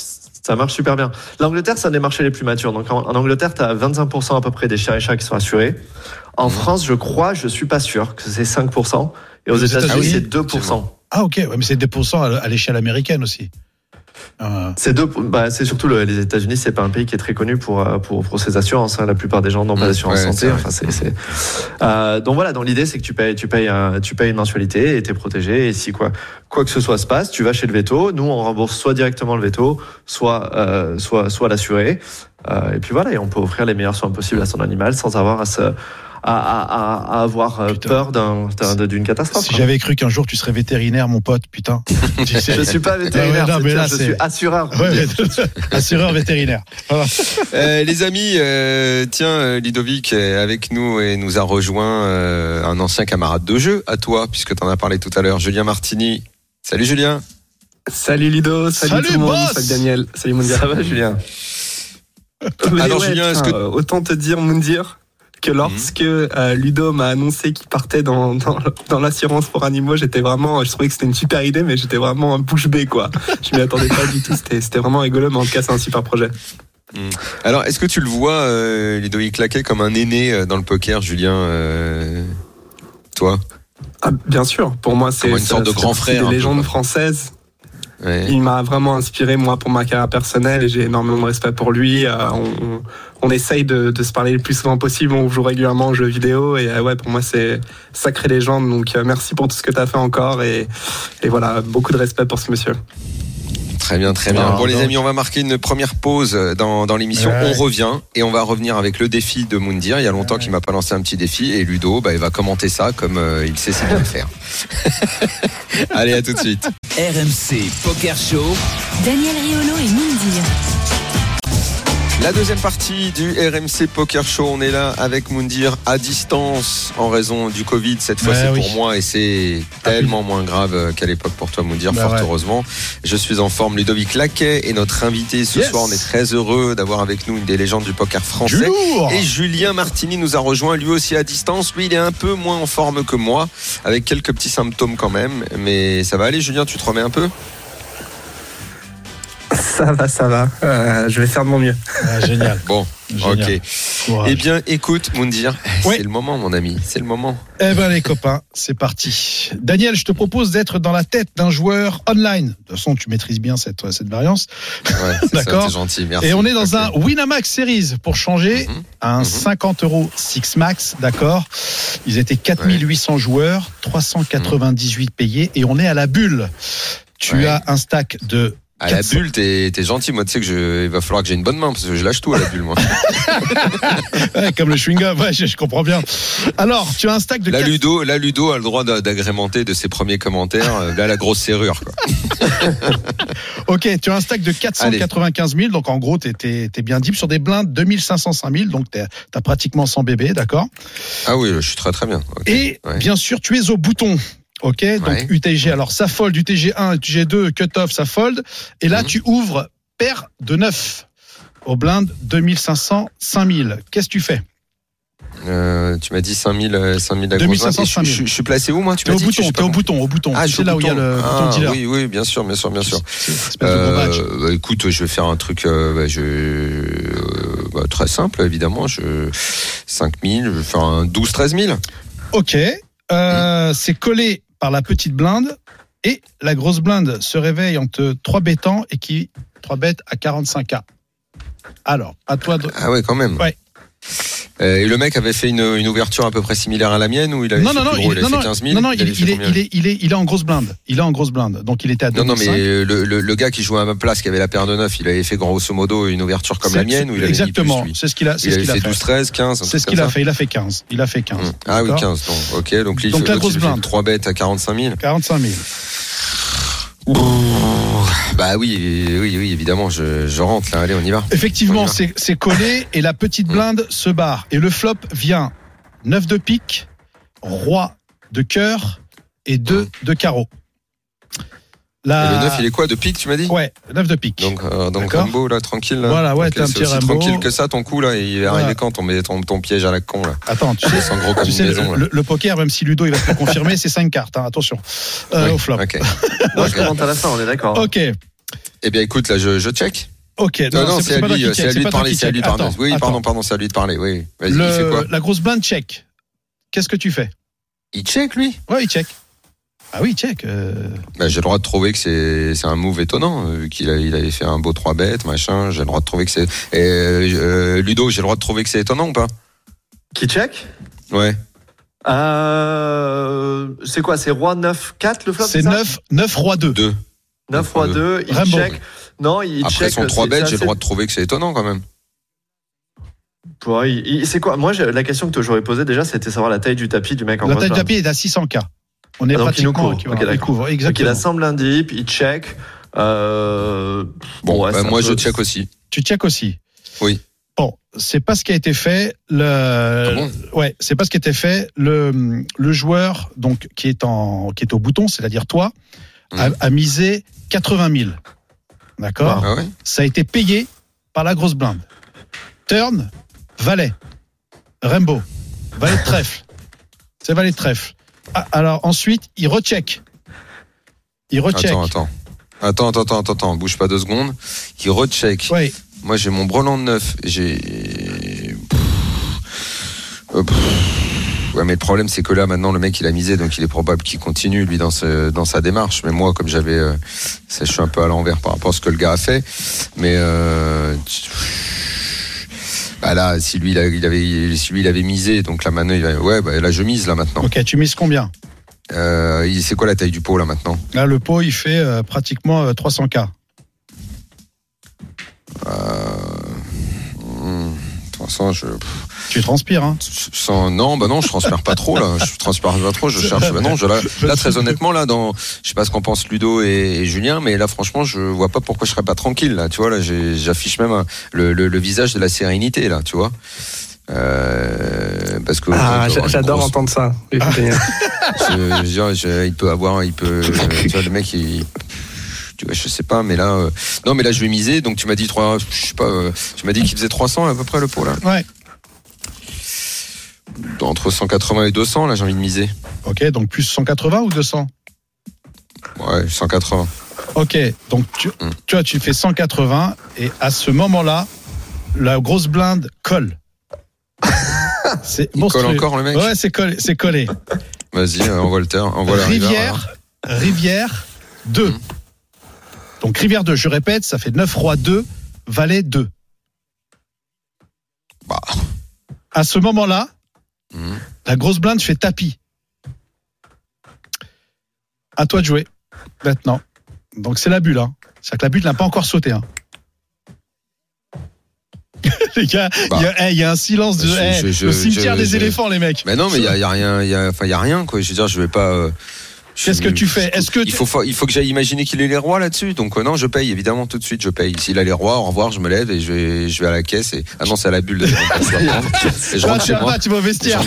G: ça marche super bien. L'Angleterre, c'est un des marchés les plus matures. Donc en, en Angleterre, tu as 25% à peu près des chiens et chats qui sont assurés. En. France, je crois, je suis pas sûr que c'est 5%. Et aux États-Unis, c'est 2%.
F: Ah, ok. Ouais, mais c'est des pourcents à à l'échelle américaine aussi. Euh,
G: C'est deux, bah, c'est surtout le- les États-Unis, c'est pas un pays qui est très connu pour euh, pour, pour ses assurances. hein. La plupart des gens n'ont pas
E: Mmh,
G: d'assurance
E: ouais,
G: santé.
E: vrai.
G: Enfin, c'est, c'est- Euh, donc voilà. Donc l'idée, c'est que tu payes, tu payes, un- tu payes une mensualité et t'es protégé. Et si quoi, quoi que ce soit se passe, tu vas chez le veto. Nous, on rembourse soit directement le veto, soit euh, soit soit l'assuré. Euh, et puis voilà, et on peut offrir les meilleurs soins possibles à son animal sans avoir à se à, à, à- à avoir euh,
F: Putain.
G: peur d'un, d'un- d'une catastrophe.
F: si j'avais cru qu'un jour tu serais vétérinaire, mon pote, putain. *laughs* Tu sais-
G: Je suis pas vétérinaire,
F: non, mais là,
G: je suis assureur.
F: Ouais, mais- *laughs* assureur vétérinaire. Voilà. *laughs*
E: Euh, les amis, euh, tiens, Ludovic est avec nous et nous a rejoint euh, un ancien camarade de jeu à toi, puisque tu en as parlé tout à l'heure, Julien Martini. Salut Julien.
H: Salut Ludo, salut,
F: Salut,
H: tout le monde,
F: boss
H: salut Daniel, salut Moundir.
G: Ça va, Julien
H: Mais
E: Alors, Julien, est-ce
H: tiens,
E: que-
H: autant te dire Moundir que lorsque euh, Ludo m'a annoncé qu'il partait dans, dans, dans l'assurance pour animaux, j'étais vraiment, je trouvais que c'était une super idée, mais j'étais vraiment bouche bée quoi. Je m'y attendais pas du tout, c'était, vraiment rigolo, mais en tout cas c'est un super projet.
E: Alors, est-ce que tu le vois, euh, Ludovic Laquet, comme un aîné euh, dans le poker, Julien euh, Toi?
H: Ah, bien sûr, pour moi c'est
E: une sorte de grand frère, un
H: Des
E: peu,
H: légendes françaises.
E: Ouais.
H: Il m'a vraiment inspiré moi pour ma carrière personnelle et j'ai énormément de respect pour lui. Euh, on, on- essaye de, de se parler le plus souvent possible. On joue régulièrement aux jeux vidéo et euh, ouais pour moi c'est sacré légende. Donc euh, merci pour tout ce que tu as fait encore et, et voilà beaucoup de respect pour ce monsieur.
E: Très bien, très bien.
F: Alors,
E: bon, les amis, on va marquer une première pause dans, dans l'émission.
F: Ouais.
E: On revient et on va revenir avec le défi de Moundir. Il y a longtemps qu'il m'a pas lancé un petit défi et Ludo, bah, il va commenter ça comme euh, il sait si bien le faire. *laughs* Allez, à tout de suite.
D: RMC Poker Show.
C: Daniel Riolo et Moundir.
E: La deuxième partie du RMC Poker Show, on est là avec Moundir à distance en raison du Covid. Cette fois,
F: Ouais,
E: c'est
F: oui.
E: pour moi et c'est tellement moins grave qu'à l'époque pour toi, Moundir,
F: Bah
E: fort
F: ouais.
E: heureusement. Je suis en forme. Ludovic Laquet est notre invité ce
F: Yes.
E: soir. On est très heureux d'avoir avec nous une des légendes du poker français. Et Julien Martini nous a rejoint lui aussi à distance. Lui, il est un peu moins en forme que moi, avec quelques petits symptômes quand même. Mais ça va aller, Julien, tu te remets un peu?
H: Ça va, ça va. Euh, je vais faire de mon mieux.
F: Ah, Génial.
E: Bon,
F: Génial.
E: ok.
F: Courage.
E: Eh bien, écoute, Moundir,
F: Oui.
E: c'est le moment, mon ami. C'est le moment.
F: Eh ben les copains, c'est parti. Daniel, je te propose d'être dans la tête d'un joueur online. De toute façon, tu maîtrises bien cette, cette variance.
E: Ouais,
F: D'accord.
E: c'est gentil, merci.
F: Et on est dans un Winamax Series pour changer
E: Mhm.
F: un
E: Mhm.
F: 50 euros Six Max, d'accord Ils étaient 4800 joueurs, 398 payés et on est à la bulle. Tu
E: Ouais.
F: as un stack de
E: À la
F: 400.
E: bulle, t'es gentil. Moi, tu sais que je, il va falloir que j'ai une bonne main parce que je lâche tout à la bulle, moi. *laughs*
F: Ouais, comme le chewing gum, ouais, je, je comprends bien. Alors, tu as un stack de
E: La
F: 400
E: Ludo, la Ludo a le droit d'a- d'agrémenter de ses premiers commentaires. euh, Là, la grosse serrure, quoi. *laughs*
F: Ok, tu as un stack de 495 000, donc en gros, t'es es, bien deep sur des blindes 2500, 5000, donc t'as pratiquement 100 bébés, d'accord?
E: Ah oui, je suis très très bien.
F: Et
E: Ouais.
F: bien sûr, tu es au bouton. Ok, donc. UTG, alors ça fold, UTG1, UTG2, cut-off, ça fold. Et là,
E: Mhm.
F: tu ouvres paire de 9 au blind 2500, 5000. Qu'est-ce que tu fais?
E: Euh, tu m'as dit 5000, euh, 5000 la
F: 2500,
E: grosse main. Et je-
F: 5000.
E: Je, je suis placé où, moi? Tu m'as
F: au
E: dit
F: bouton,
E: pas
F: au bouton, au bouton.
E: Ah, je suis
F: là où il y a le
E: Ah,
F: bouton dealer.
E: Oui, oui, bien sûr, bien sûr, bien sûr. Euh, bah, écoute, je vais faire un truc euh, bah, je, euh, bah, très simple, évidemment. Je, 5000, je vais faire un 12-13 000.
F: Ok,
E: Hmm.
F: c'est collé par la petite blinde et la grosse blinde se réveille entre 3 bêtants et qui 3 bêtes à 45K. Alors, à toi de...
E: Ah ouais, quand même.
F: Ouais.
E: Euh, et le mec avait fait une, une ouverture à peu près similaire à la mienne ou il avait
F: Non,
E: fait
F: non, non,
E: gros,
F: il,
E: il, avait fait 15 000
F: non, non,
E: il
F: il, il est, il, est, il, est, il est en grosse blinde. Il est en grosse blinde. Donc il était à 2005.
E: Non, non, mais le, le, le gars qui jouait à ma place, qui avait la paire de 9, il avait fait grosso modo une ouverture comme la mienne ou il
F: Exactement, c'est ce qu'il a, c'est
E: Il
F: ce
E: avait fait
F: fait.
E: 12, 13, 15. un
F: C'est ce qu'il a fait. Il a fait 15. Il a fait 15.
E: Hum. Ah oui,
F: D'accord
E: 15. Donc, ok, donc lui,
F: Donc
E: il
F: la
E: fait,
F: grosse
E: il
F: blinde.
E: 3 bêtes à 45 000.
F: 45 000.
E: Bah oui, oui, oui, évidemment, je, je rentre là. Allez, on y va.
F: Effectivement, c'est c'est collé et la petite blinde se barre. Et le flop vient 9 de pique, roi de cœur et 2 de carreau.
E: Et le 9, il est quoi De pique, tu m'as dit?
F: Ouais, 9 de pique.
E: Donc, euh, donc. Rambo, là, tranquille. Là.
F: Voilà, ouais, t'as un
E: c'est
F: petit
E: aussi
F: Rambo.
E: tranquille que ça, ton coup, là. Il est
F: Voilà.
E: arrivé quand ton, ton, ton piège à la con, là?
F: Attends, tu sais,
E: C'est en gros comme
F: tu sais le,
E: maison, là.
F: le- le poker, même si Ludo il va te le confirmer, *laughs* c'est 5 cartes. hein, attention. Euh,
E: Oui,
F: Au flop.
E: Ok. *laughs*
G: Moi, je commente à la fin, on est d'accord.
F: Ok.
E: Eh bien, écoute, là, je, je check.
F: Ok.
E: Non, non, c'est à lui,
F: qui
E: c'est à
F: check,
E: lui de parler, c'est à lui de parler.
F: Attends,
E: Oui, pardon, pardon, c'est à lui de parler. Oui, vas-y,
F: Le-
E: il fait quoi?
F: La grosse blinde check. Qu'est-ce que tu fais?
E: Il check, lui?
F: Ouais, il check. Ah oui, check. euh,
E: Bah, j'ai le droit de trouver que c'est c'est un move étonnant, euh, qu'il a, il avait fait un beau 3 bêtes, machin. J'ai le droit de trouver que c'est. Et, euh, Ludo, j'ai le droit de trouver que c'est étonnant ou pas?
G: Qui check?
E: Ouais.
G: euh, C'est quoi C'est roi 9-4 le flop
F: C'est 9, 9 roi 2.
E: 2.
G: 9 roi 2, il
F: Rainbow.
G: check. Non, il
E: Après
G: check.
E: son 3
G: c'est-
E: bêtes, j'ai le droit de trouver que c'est étonnant quand même.
G: Ouais, il- il- C'est quoi? Moi, la question que j'aurais posée déjà, c'était savoir la taille du tapis du mec en
F: La taille
G: blind.
F: tapis est à 600K. On est
G: Ah, donc il nous
F: pratiquement.
G: couvre.
F: équivalent.
G: Ok, d'accord.
F: il couvre,
G: Donc il
F: exactement.
G: assemble un dip, il check. Euh...
E: Bon,
G: ouais,
E: bah, moi je check aussi.
F: Tu check aussi.
E: Oui.
F: Bon, c'est pas ce qui a été fait. Le,
E: Ah bon?
F: ouais, c'est pas ce qui a été fait. Le, le joueur donc qui est en, qui est au bouton, c'est-à-dire toi, a,
E: Mhm.
F: a misé 80 000. D'accord?
E: Ah ouais?
F: Ça a été payé par la grosse blinde. Turn, valet, Rainbow, valet de trèfle. C'est valet de trèfle. Ah, alors ensuite, il recheck. Il recheck.
E: Attends, attends. Attends, attends, attends, attends, bouge pas deux secondes. Qui recheck.
F: Ouais.
E: Moi j'ai mon brelan de neuf. J'ai. Ouais, mais le problème c'est que là maintenant le mec il a misé donc il est probable qu'il continue lui dans, ce, dans sa démarche. Mais moi comme j'avais, euh, ça, je suis un peu à l'envers par rapport à ce que le gars a fait. Mais euh, bah là si lui il, avait, si lui il avait misé donc là maintenant il va, ouais bah là je mise là maintenant.
F: Ok, tu mises combien
E: Euh, c'est quoi la taille du pot là maintenant?
F: Là, le pot, il fait euh, pratiquement euh, 300K.
E: Hmm, De toute façon je.
F: Tu transpires, hein
E: non, bah non, je transpire pas trop là. Je transpire pas trop. Je cherche. Bah non, je, là, là, très honnêtement, là, dans, je sais pas ce qu'en pensent Ludo et, et Julien, mais là, franchement, je vois pas pourquoi je serais pas tranquille là. Tu vois, là, j'affiche même le, le, le visage de la sérénité là. Tu vois. Euh, parce que
H: Ah, j'a- j'adore
E: grosse-
H: entendre ça. *laughs*
E: je, je veux dire, je- il peut avoir, il peut, *laughs* tu vois, le mec, il, tu vois, je sais pas, mais là, euh, non, mais là, je vais miser. Donc, tu m'as dit trois, je sais pas, euh, tu m'as dit qu'il faisait 300 à peu près le pot là.
F: Ouais.
E: Entre 180 et 200, là, j'ai envie de miser.
F: Ok, donc plus 180 ou 200
E: Ouais, 180.
F: Ok, donc tu,
E: Hmm.
F: tu vois, tu fais 180 et à ce moment-là, la grosse blinde colle. *laughs* C'est
E: Il colle encore le mec
F: Ouais, c'est collé. C'est collé.
E: Vas-y, euh, envoie le terre, envoie la rivière.
F: Rivière, Rivière 2.
E: Hmm.
F: Donc Rivière 2, je répète, ça fait 9 rois 2, valet 2.
E: Bah.
F: À ce moment-là, La grosse blinde fait tapis. À toi de jouer. Maintenant. Donc c'est la bulle. Hein. C'est-à-dire que la bulle n'a pas encore sauté. Hein. *laughs* les gars, il
E: Bah.
F: y a- eh, il y, a un silence de,
E: Je- je- je-
F: le cimetière des éléphants, les mecs.
E: Mais non, mais il y a, y a rien, il y a, enfin, il y a rien quoi. Je veux dire, je vais pas. euh,
F: Qu'est-ce que tu fais Est-ce que
E: il
F: tu-
E: faut, fa- il faut que j'aille imaginer qu'il est les rois là-dessus. Donc euh, non, je paye évidemment tout de suite. Je paye. S'il a les rois, au revoir, je me lève et je vais, je vais à la caisse et ah non, c'est à la bulle. d'ailleurs, *laughs* donc je. Et
F: Ah,
E: rentre chez moi.
F: pas, tu vas au vestiaire.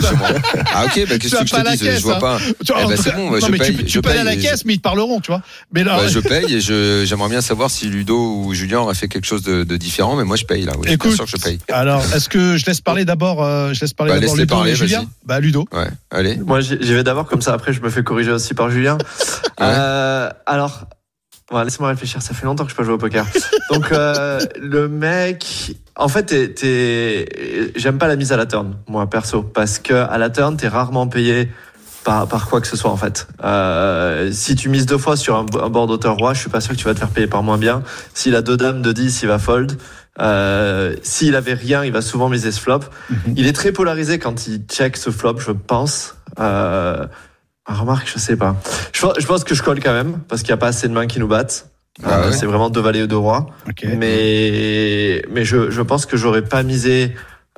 E: Ah ok, bah, qu'est-ce que je te dise
F: caisse,
E: Je vois
F: hein.
E: pas.
F: Tu-
E: Eh
F: en
E: ben, c'est *laughs* bon,
F: non,
E: je paye,
F: tu, tu
E: je
F: payes à la
E: paye,
F: caisse, mais ils te parleront, tu vois. Mais là,
E: Bah, je *laughs* paye et je, j'aimerais bien savoir si Ludo ou Julien auraient fait quelque chose de, de différent, mais moi je paye là. Oui,
F: Écoute,
E: sûr que je paye.
F: alors, est-ce que je laisse parler d'abord, euh, je laisse parler
E: Bah,
F: d'abord Ludo et Julien. Bah Ludo.
E: Ouais, allez.
G: Moi, j'y j'y vais d'abord, comme ça, après, je me fais corriger aussi par Julien. *laughs* Euh, alors, ouais, laisse-moi réfléchir, ça fait longtemps que je peux jouer au poker. Donc, euh, le mec, en fait, t'es- t'es- j'aime pas la mise à la turn, moi, perso, parce que à la turn, t'es rarement payé par, par quoi que ce soit, en fait. Euh, si tu mises deux fois sur un, un board d'auteur-roi, je suis pas sûr que tu vas te faire payer par moins bien. S'il a deux dames de 10, il va fold. Euh, S'il avait rien, il va souvent miser ce flop. Il est très polarisé quand il check ce flop, je pense. Euh, remarque, je sais pas. Je, pense- je pense que je colle quand même, parce qu'il n'y a pas assez de mains qui nous battent.
E: Ah
G: Euh,
E: ouais.
G: C'est vraiment deux valets ou deux rois.
F: Ok.
G: Mais, mais je, je pense que j'aurais pas misé.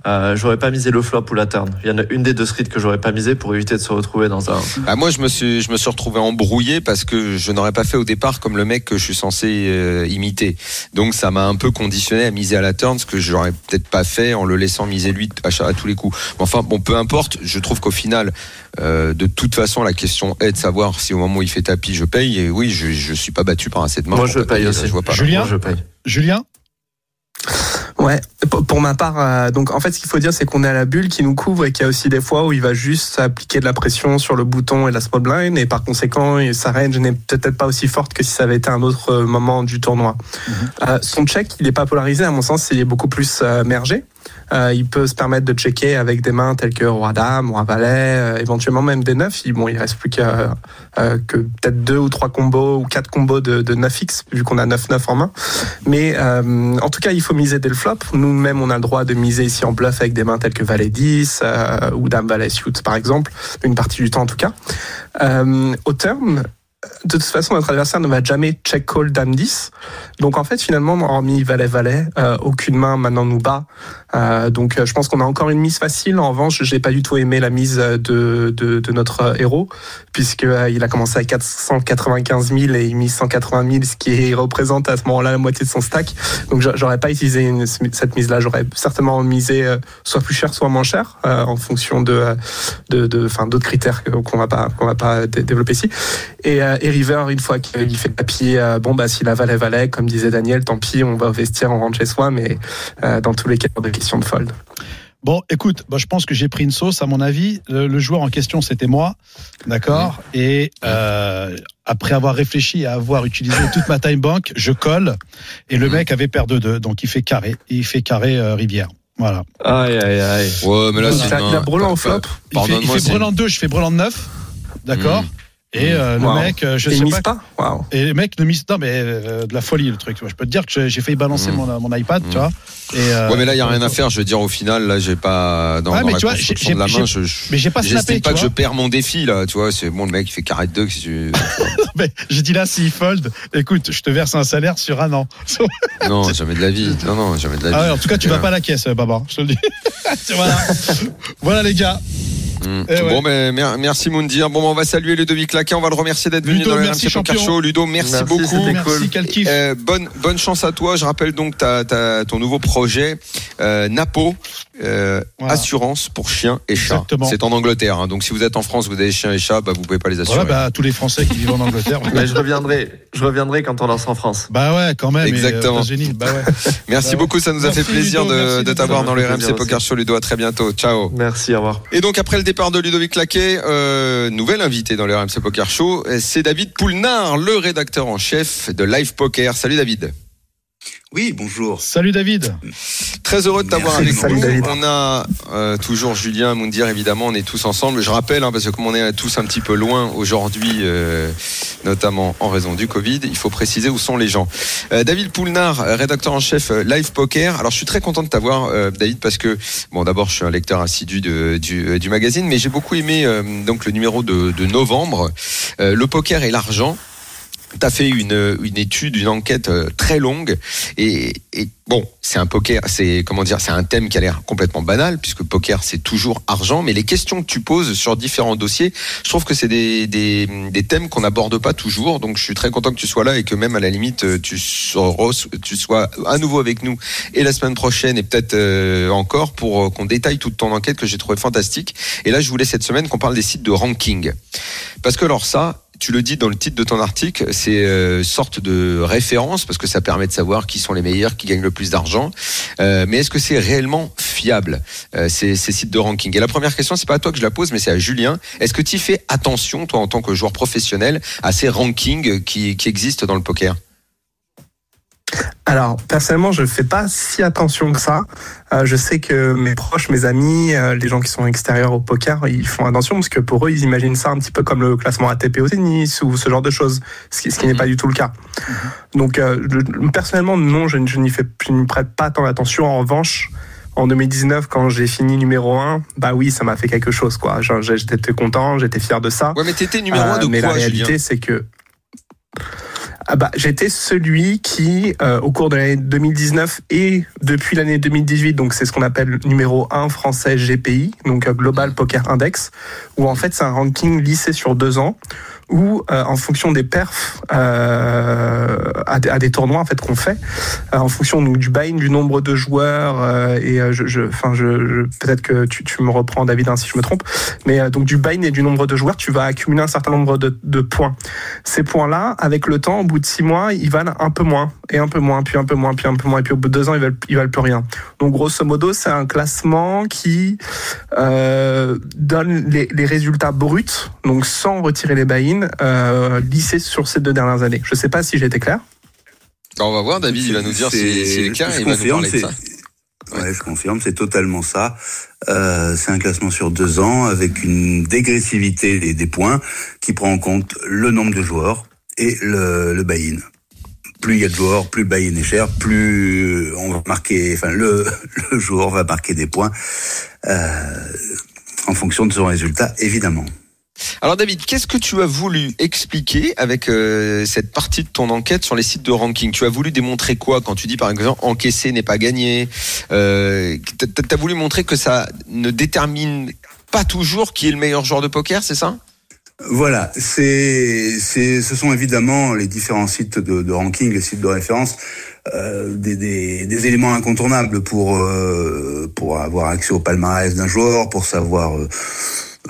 G: Euh, j'aurais pas misé le flop ou la turn. Il y en a une des deux streets que j'aurais pas misé pour éviter de se retrouver dans un. *laughs*
E: Ah, moi, je me suis, je me suis retrouvé embrouillé parce que je n'aurais pas fait au départ comme le mec que je suis censé euh, imiter. Donc, ça m'a un peu conditionné à miser à la turn, ce que j'aurais peut-être pas fait en le laissant miser lui à, tous les coups. Mais Enfin, bon, peu importe. Je trouve qu'au final, euh, de toute façon, la question est de savoir si au moment où il fait tapis, je paye. Et oui, je, je suis pas battu par un set de main.
G: Moi, je paye aussi.
E: Je vois pas.
F: Julien
G: Moi, je paye.
F: Julien
H: Ouais, pour ma part, euh, donc en fait, ce qu'il faut dire, c'est qu'on est à la bulle qui nous couvre et qu'il y a aussi des fois où il va juste appliquer de la pression sur le bouton et la small blind et par conséquent, sa range n'est peut-être pas aussi forte que si ça avait été un autre euh, moment du tournoi. Euh, son check, il n'est pas polarisé, à mon sens, il est beaucoup plus euh, mergé. Euh, il peut se permettre de checker avec des mains telles que roi dame, roi valet, euh, éventuellement même des neufs. Il, bon, il reste plus qu'à euh, que peut-être deux ou trois combos ou quatre combos de, de 9x vu qu'on a 9-9 en main. Mais euh, en tout cas, il faut miser dès le flop. Nous-mêmes, on a le droit de miser ici en bluff avec des mains telles que valet 10 euh, ou dame valet suit par exemple, une partie du temps en tout cas. Euh, au turn, de toute façon, notre adversaire ne va jamais check call dame 10. Donc en fait, finalement, hormis valet valet, euh, aucune main maintenant nous bat. Euh, donc euh, je pense qu'on a encore une mise facile. En revanche, j'ai pas du tout aimé la mise de, de, de notre euh, héros, puisque euh, il a commencé à 495 000 et il mise 180 000, ce qui représente à ce moment-là la moitié de son stack. Donc j'a- j'aurais pas utilisé cette mise-là. J'aurais certainement misé euh, soit plus cher, soit moins cher, euh, en fonction de euh, de de- d'autres critères qu'on va pas qu'on va pas dé- développer ici. Et, euh, et River, une fois qu'il fait papier, euh, bon bah s'il a valet valet, comme disait Daniel, tant pis, on va au vestiaire, on rentre chez soi, mais euh, dans tous les cas, de question de fold.
F: Bon, écoute, bah, je pense que j'ai pris une sauce. À mon avis, le, le joueur en question, c'était moi, d'accord? Et euh, après avoir réfléchi et avoir utilisé toute ma time bank, je colle. Et le mec avait paire de deux, donc il fait carré. Il fait carré euh, Rivière. Voilà.
G: Aïe, aïe, aïe.
E: Ouais, mais là,
H: Donc,
E: c'est
H: il a- brelan au
E: pas-
H: flop.
F: Il fait, il fait brelan de 2, je fais brelan de 9. D'accord?
E: Mm.
F: Et euh, le
H: Wow.
F: mec, euh, je
H: Et
F: sais pas.
H: pas.
F: Et le mec ne mise. Non, mais euh, de la folie, le truc. Je peux te dire que j'ai- failli balancer
E: Mm.
F: mon, mon iPad,
E: Mm.
F: tu vois. Et, euh,
E: Ouais, mais là, il n'y a rien à faire. Je veux dire, au final, là, j'ai pas. Dans,
F: Ouais,
E: dans
F: mais
E: la
F: tu vois, j'ai-
E: de la main, je. je-
F: Mais j'ai pas snappé,
E: pas que je
F: vois.
E: perds mon défi, là. Tu vois, c'est bon, le mec, il fait carré de deux. qu'est-ce que tu- *laughs*
F: Mais j'ai dit là, s'il fold, écoute, je te verse un salaire sur un an. *laughs*
E: Non, jamais de la vie. Non, non, jamais de la vie.
F: Ah ouais, en tout cas, tu
E: Euh,
F: vas pas à la caisse, Baba. Je te le dis. *laughs* voilà. voilà, les gars.
E: Mm.
F: Eh ouais.
E: Bon, ben, mer- merci Moundir. Bon, ben, on va saluer Ludovic Laquet. On va le remercier d'être venu dans le
F: merci,
E: RMC Poker. Show. Ludo, merci,
G: Merci,
E: beaucoup.
F: Merci,
G: cool.
F: quel kiff.
E: Euh, bonne, bonne chance à toi. Je rappelle donc ta, ta- ton nouveau projet, euh, Napo, euh,
F: Voilà.
E: assurance pour chiens et chats. C'est en Angleterre. hein. Donc si vous êtes en France, vous avez chiens et chats, bah, vous pouvez pas les assurer.
F: Voilà, bah, tous les Français qui vivent en Angleterre. *laughs*
G: Mais je reviendrai, je reviendrai quand on lance en France.
F: Bah ouais, quand même. et, euh,
E: Exactement.
F: bah ouais. *laughs*
E: merci
F: bah,
E: beaucoup. Ça nous a
F: merci,
E: fait plaisir
F: Ludo,
E: de, t'avoir dans le RMC Poker. Show. Ludo, à très bientôt. Ciao.
G: Merci, au revoir.
E: Et donc après le départ de Ludovic Laquet, euh, nouvel invité dans le RMC Poker Show, c'est David Poulnard, le rédacteur en chef de Live Poker. Salut David.
I: Oui, bonjour.
F: Salut David.
E: Très heureux de t'avoir avec nous. On a euh, toujours Julien Moundir, évidemment, on est tous ensemble. Je rappelle, hein, parce que comme on est tous un petit peu loin aujourd'hui, euh, notamment en raison du Covid, il faut préciser où sont les gens. Euh, David Poulnard, rédacteur en chef Live Poker. Alors je suis très content de t'avoir, euh, David, parce que bon, d'abord je suis un lecteur assidu de- du, euh, du magazine, mais j'ai beaucoup aimé euh, donc le numéro de, de novembre, euh, le poker et l'argent. Tu as fait une, une étude, une enquête euh, très longue et, et bon, c'est un poker, c'est comment dire, c'est un thème qui a l'air complètement banal puisque poker c'est toujours argent, mais les questions que tu poses sur différents dossiers, je trouve que c'est des, des, des thèmes qu'on n'aborde pas toujours. Donc je suis très content que tu sois là et que même à la limite euh, tu sois, tu sois à nouveau avec nous et la semaine prochaine et peut-être euh, encore pour qu'on détaille toute ton enquête que j'ai trouvé fantastique. Et là je voulais cette semaine qu'on parle des sites de ranking parce que alors ça tu le dis dans le titre de ton article, c'est euh, sorte de référence parce que ça permet de savoir qui sont les meilleurs, qui gagnent le plus d'argent. Euh, mais est-ce que c'est réellement fiable euh, ces, ces sites de ranking? Et la première question, c'est pas à toi que je la pose, mais c'est à Julien. Est-ce que tu fais attention, toi, en tant que joueur professionnel, à ces rankings qui, qui existent dans le poker?
H: Alors, personnellement, je fais pas si attention que ça. Euh, je sais que mes proches, mes amis, euh, les gens qui sont extérieurs au poker, ils font attention parce que pour eux, ils imaginent ça un petit peu comme le classement ATP au tennis ou ce genre de choses, ce qui, ce qui n'est pas du tout le cas. Donc, euh, je- personnellement, non, je, je n'y fais, je n'y prête pas tant d'attention. En revanche, en 2019, quand j'ai fini numéro 1, bah oui, ça m'a fait quelque chose, quoi. J'étais content, j'étais fier de ça.
E: Ouais, mais t'étais numéro
H: Euh,
E: un de
H: mais
E: quoi,
H: la réalité,
E: Julien?
H: c'est que ah bah, j'étais celui qui, euh, au cours de l'année 2019 et depuis l'année 2018, donc c'est ce qu'on appelle numéro 1 français GPI, donc euh, Global Poker Index, où en fait c'est un ranking lissé sur deux ans, où euh, en fonction des perfs euh, à, des- à des tournois en fait qu'on fait, euh, en fonction donc, du buy-in, du nombre de joueurs, euh, et euh, je, je, je, je- peut-être que tu, tu me reprends David hein, si je me trompe, mais euh, donc du buy-in et du nombre de joueurs, tu vas accumuler un certain nombre de, de points. Ces points-là, avec le temps, au bout de six mois, ils valent un peu moins, et un peu moins, puis un peu moins, puis un peu moins, et puis au bout de deux ans, ils valent, ils valent plus rien. Donc grosso modo, c'est un classement qui donne les, les résultats bruts, donc sans retirer les buy-in, euh, lissés sur ces deux dernières années. Je sais pas si j'ai été clair.
E: Bah, On va voir, David, il va nous dire si-
I: C'est-
E: s'il est clair il va nous
I: confirme,
E: parler de
I: c'est-
E: ça.
I: Ouais, je confirme, c'est totalement ça. Euh, c'est un classement sur deux ans avec une dégressivité des, des points qui prend en compte le nombre de joueurs et le, le buy-in. Plus il y a de joueurs, plus le buy-in est cher, plus on va marquer, enfin le, *laughs* le joueur va marquer des points euh, en fonction de son résultat, évidemment.
E: Alors David, qu'est-ce que tu as voulu expliquer avec euh, cette partie de ton enquête sur les sites de ranking? Tu as voulu démontrer quoi quand tu dis par exemple encaisser n'est pas gagné? Euh, Tu as voulu montrer que ça ne détermine pas toujours qui est le meilleur joueur de poker, c'est ça?
I: Voilà, ce sont évidemment les différents sites de, ranking, les sites de référence, euh, des, éléments incontournables pour euh, pour avoir accès au palmarès d'un joueur, pour savoir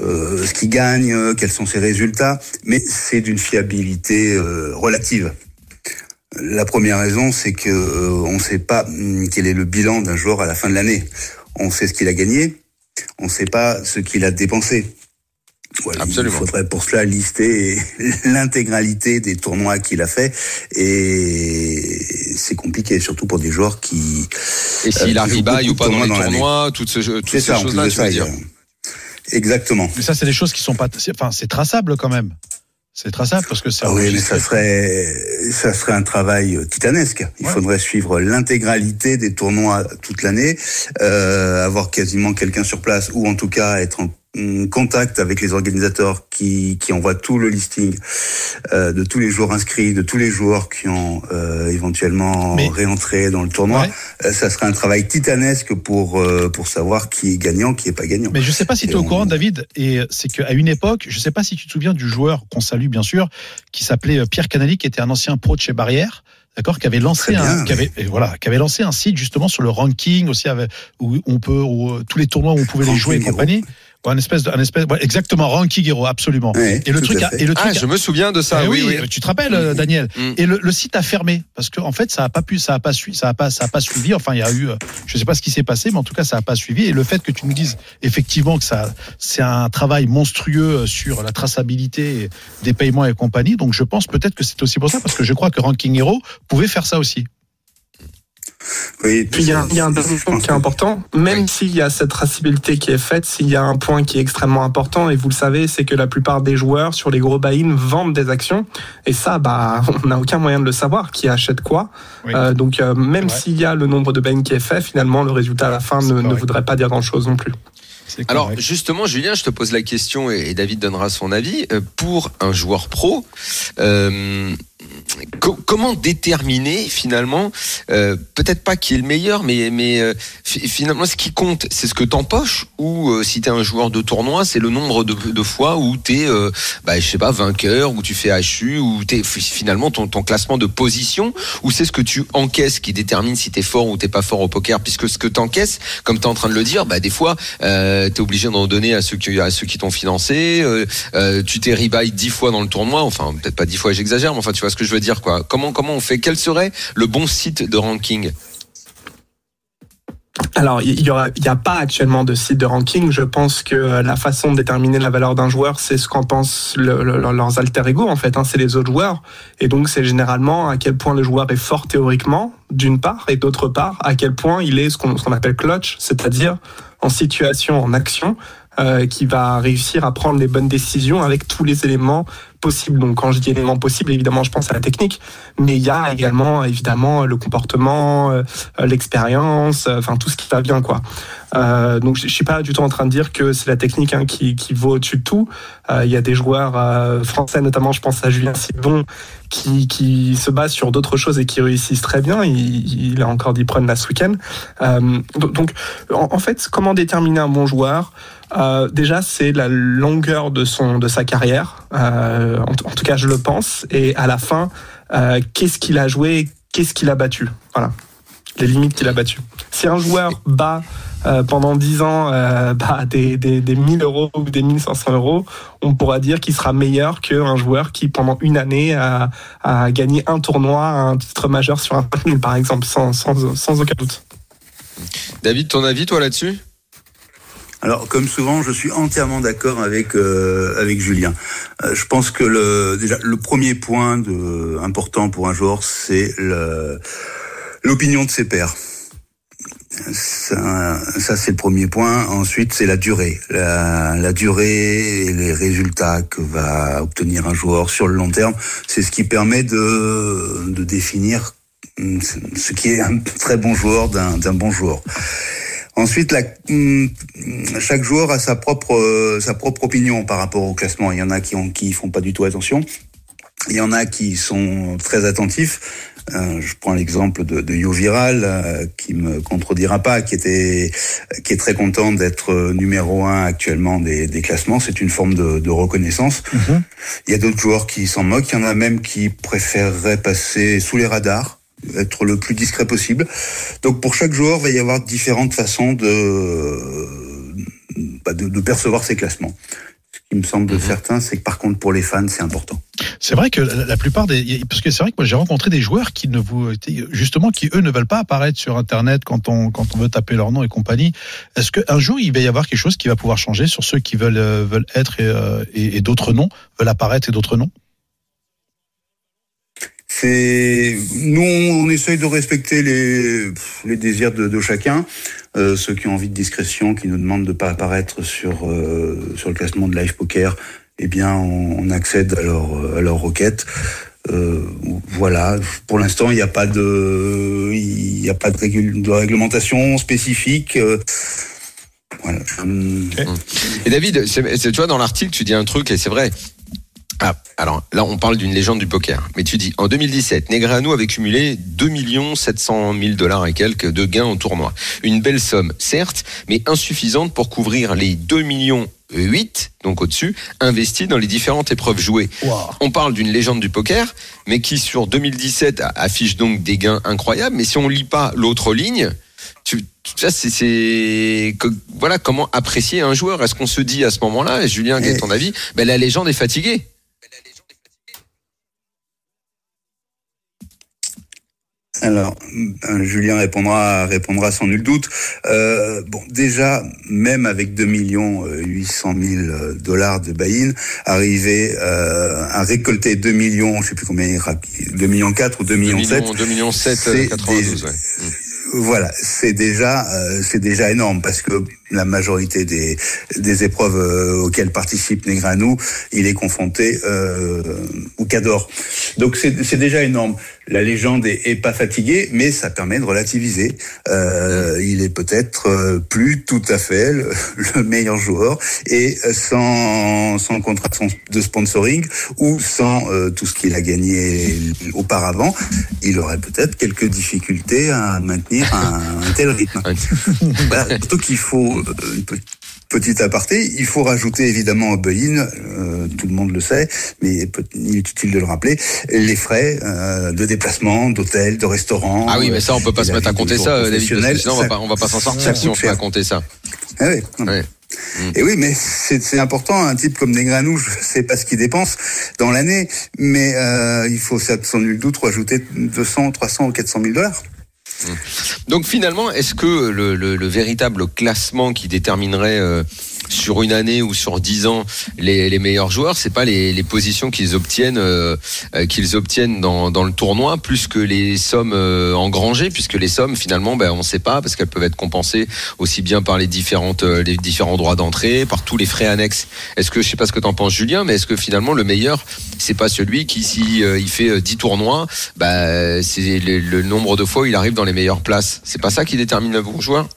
I: euh, ce qu'il gagne, euh, quels sont ses résultats, mais c'est d'une fiabilité euh, relative. La première raison, c'est que on ne sait pas hum, quel est le bilan d'un joueur à la fin de l'année. On sait ce qu'il a gagné, on ne sait pas ce qu'il a dépensé. Voilà,
E: Absolument.
I: Il faudrait pour cela lister *laughs* l'intégralité des tournois qu'il a fait et c'est compliqué, surtout pour des joueurs qui.
E: Et s'il
I: euh,
E: a
I: qui jouent
E: ribaille
I: beaucoup
E: ou pas dans les
I: tournois
E: toutes, ce, toutes
I: C'est
E: ces choses-là, tu veux dire.
I: Exactement.
F: Mais ça, c'est des choses qui sont pas. Enfin, c'est traçable quand même. C'est traçable parce que c'est.
I: Ah oui, mais ça serait, ça serait un travail euh, titanesque. Il
F: Ouais.
I: faudrait suivre l'intégralité des tournois toute l'année, euh, avoir quasiment quelqu'un sur place, ou en tout cas être en contact avec les organisateurs qui, qui envoient tout le listing euh, de tous les joueurs inscrits, de tous les joueurs qui ont euh, éventuellement
F: Mais-
I: réentré dans le tournoi.
F: Ouais.
I: Euh, ça serait un travail titanesque pour euh, pour savoir qui est gagnant, qui est pas gagnant.
F: Mais je sais pas si tu es au courant, David, et c'est qu'à une époque, je sais pas si tu te souviens du joueur qu'on salue bien sûr, qui s'appelait euh, Pierre Canali, qui était un ancien pro de chez Barrière. D'accord, qui avait lancé
I: bien,
F: un, qui avait, voilà, qui avait lancé un site justement sur le ranking aussi, avec, où on peut, où, euh, tous les tournois où on pouvait les jouer et compagnie. Un espèce de, un espèce, ouais, exactement, ranking hero, absolument. Et le truc, a, et le
E: Ah,
F: truc,
E: je me souviens de ça.
F: Eh
E: oui,
F: oui,
E: oui.
F: tu te rappelles, euh, Daniel.
E: Mm.
F: Et le, le site a fermé parce que en fait, ça a pas pu, ça a pas suivi, ça a pas, ça a pas suivi. Enfin, il y a eu, euh, je sais pas ce qui s'est passé, mais en tout cas, ça a pas suivi. Et le fait que tu nous dises effectivement que ça, c'est un travail monstrueux euh, sur la traçabilité des paiements et compagnie. Donc, je pense peut-être que c'est aussi pour ça parce que je crois que Ranking Hero pouvait faire ça aussi.
I: Oui,
H: Puis il y a, il y a un
I: je
H: dernier point
I: pense
H: qui est important, même
E: Oui.
H: s'il y a cette traçabilité qui est faite, s'il y a un point qui est extrêmement important, et vous le savez, c'est que la plupart des joueurs sur les gros buy-in vendent des actions, et ça, bah, *laughs* on n'a aucun moyen de le savoir, qui achète quoi.
F: Oui.
H: Euh, donc euh, même s'il y a le nombre de buy-in qui est fait, finalement, le résultat à la fin ne, voudrait pas dire grand-chose non plus.
E: Alors justement, Julien, je te pose la question et David donnera son avis. Euh, Pour un joueur pro, euh, co- comment déterminer finalement, euh, peut-être pas qui est le meilleur, mais, mais euh, fi- finalement ce qui compte, c'est ce que t'empoches ou euh, si t'es un joueur de tournoi, c'est le nombre de, fois où t'es, euh, bah, je sais pas, vainqueur, où tu fais HU, ou fi- finalement ton, ton classement de position, ou c'est ce que tu encaisses qui détermine si t'es fort ou t'es pas fort au poker, puisque ce que t'encaisses, comme t'es en train de le dire, bah des fois euh, t'es obligé d'en donner à ceux qui à ceux qui t'ont financé. euh, tu t'es rebuy dix fois dans le tournoi, enfin peut-être pas dix fois, j'exagère, mais enfin tu vois ce que je veux dire quoi. Comment comment on fait Quel serait le bon site de ranking
H: Alors, il n'y a pas actuellement de site de ranking. Je pense que euh, la façon de déterminer la valeur d'un joueur, c'est ce qu'en pensent le- le- leurs alter ego, en fait. hein, c'est les autres joueurs. Et donc, c'est généralement à quel point le joueur est fort théoriquement, d'une part, et d'autre part, à quel point il est ce qu'on appelle clutch, c'est-à-dire en situation, en action, euh, qui va réussir à prendre les bonnes décisions avec tous les éléments possibles. Donc, quand je dis éléments possibles, évidemment, je pense à la technique, mais il y a également, évidemment, le comportement, euh, l'expérience, euh, enfin tout ce qui va bien quoi. Euh, donc je suis pas du tout en train de dire que c'est la technique hein, qui, qui vaut au-dessus de tout. Il y a des joueurs français notamment, je pense à Julien Sibon, qui, qui se basent sur d'autres choses et qui réussissent très bien. Il, il a encore dit prendre ce week-end. Donc en fait, comment déterminer un bon joueur? Euh, déjà, c'est la longueur de son de sa carrière. Euh, en, tout cas, je le pense. Et à la fin, euh, qu'est-ce qu'il a joué, qu'est-ce qu'il a battu? Voilà, les limites qu'il a battues. Si un joueur bat euh, pendant 10 ans euh, *laughs* bah, des, des, des 1000 euros ou des 1500 euros, on pourra dire qu'il sera meilleur qu'un joueur qui, pendant une année, a, a gagné un tournoi, un titre majeur sur un 5000, par exemple, sans, sans, sans aucun doute.
E: David, ton avis toi là-dessus?
I: Alors, comme souvent, je suis entièrement d'accord avec euh, avec Julien. Euh, je pense que le déjà le premier point de, important pour un joueur, c'est l'opinion de ses pairs. ça, ça c'est le premier point. Ensuite, c'est la durée. La, la durée et les résultats que va obtenir un joueur sur le long terme, c'est ce qui permet de, de définir hum, ce qui est un très bon joueur d'un bon joueur. Ensuite, la, hum, chaque joueur a sa propre euh, sa propre opinion par rapport au classement. Il y en a qui ont qui font pas du tout attention. Il y en a qui sont très attentifs. Euh, je prends l'exemple de, de Yo Viral, euh, qui me contredira pas, qui était, qui est très content d'être numéro un actuellement des, des classements. C'est une forme de, de reconnaissance. Il y a d'autres joueurs qui s'en moquent. Il y en a même qui préféreraient passer sous les radars, être le plus discret possible. Donc pour chaque joueur, il va y avoir différentes façons de, bah, de, de percevoir ces classements. Ce qui me semble certain, c'est que par contre pour les fans, c'est important.
F: C'est vrai que la plupart des, parce que c'est vrai que moi j'ai rencontré des joueurs qui ne vous, justement, qui eux ne veulent pas apparaître sur Internet quand on quand on veut taper leur nom et compagnie. Est-ce qu'un jour il va y avoir quelque chose qui va pouvoir changer sur ceux qui veulent euh, veulent être et, euh, et, et d'autres non veulent apparaître et d'autres non
I: Nous, on essaye de respecter les désirs de, chacun. Euh, ceux qui ont envie de discrétion, qui nous demandent de pas apparaître sur euh, sur le classement de live poker, eh bien, on, accède à leur requête. Euh, voilà. Pour l'instant, il n'y a pas de réglementation spécifique.
E: Et David, tu vois, dans l'article, tu dis un truc, et c'est vrai. Ah, alors là, on parle d'une légende du poker. Mais tu dis, en 2017, Negreanu avait cumulé 2 700 000 dollars et quelques de gains au tournoi. Une belle somme, certes, mais insuffisante pour couvrir les 2 millions 8, donc au-dessus, investis dans les différentes épreuves jouées. On parle d'une légende du poker, mais qui sur 2017 a- affiche donc des gains incroyables. Mais si on lit pas l'autre ligne, tu, tu- ça c'est, voilà comment apprécier un joueur? Est-ce qu'on se dit à ce moment-là, et Julien, quel est ton avis? Ben la légende est fatiguée.
I: Alors, euh, Julien répondra répondra sans nul doute. Euh, bon, déjà, même avec 2 millions euh, 800 000 dollars de buy-in, arriver euh, à récolter 2 millions, je sais plus combien, il ra- 2 millions 4 ou 2
E: 2
I: millions 7,
E: millions, 2 millions 7,
I: c'est
E: 92,
I: des-
E: ouais.
I: Voilà, c'est déjà euh, c'est déjà énorme parce que la majorité des des épreuves euh, auxquelles participe Negreanu, il est confronté euh, au Cador. Donc c'est déjà énorme. La légende est, est pas fatiguée, mais ça permet de relativiser. Euh, il est peut-être euh, plus tout à fait le, *laughs* le meilleur joueur et sans sans contrat de sponsoring ou sans euh, tout ce qu'il a gagné auparavant, il aurait peut-être quelques difficultés à maintenir un, un tel rythme. *laughs* Voilà, surtout qu'il faut euh, une pe- petite aparté, il faut rajouter évidemment au buy-in, euh, tout le monde le sait, mais il est utile de le rappeler, les frais euh, de déplacement, d'hôtel, de restaurant.
E: Ah oui, mais ça, on peut pas
I: et
E: se mettre à compter ça, David, parce que on va pas, on va pas s'en sortir si on se met à compter ça.
I: Ah oui.
E: Ouais.
I: Et oui, mais c'est important. Un type comme Negreanu, je *laughs* sais pas ce qu'il dépense dans l'année, mais euh, il faut sans nul doute rajouter 200, 300 ou 400 000 dollars.
E: Donc finalement, est-ce que le, le- le véritable classement qui déterminerait euh, sur une année ou sur dix ans les, les meilleurs joueurs, c'est pas les, les positions qu'ils obtiennent euh, euh, qu'ils obtiennent dans, dans le tournoi, plus que les sommes euh, engrangées, puisque les sommes finalement, ben on sait pas parce qu'elles peuvent être compensées aussi bien par les différentes euh, les différents droits d'entrée, par tous les frais annexes. Est-ce que je sais pas ce que t'en penses, Julien, mais est-ce que finalement le meilleur, c'est pas celui qui si euh, il fait euh, 10 tournois, bah c'est le, le nombre de fois où il arrive dans les meilleures places? C'est pas ça qui détermine le bon joueur?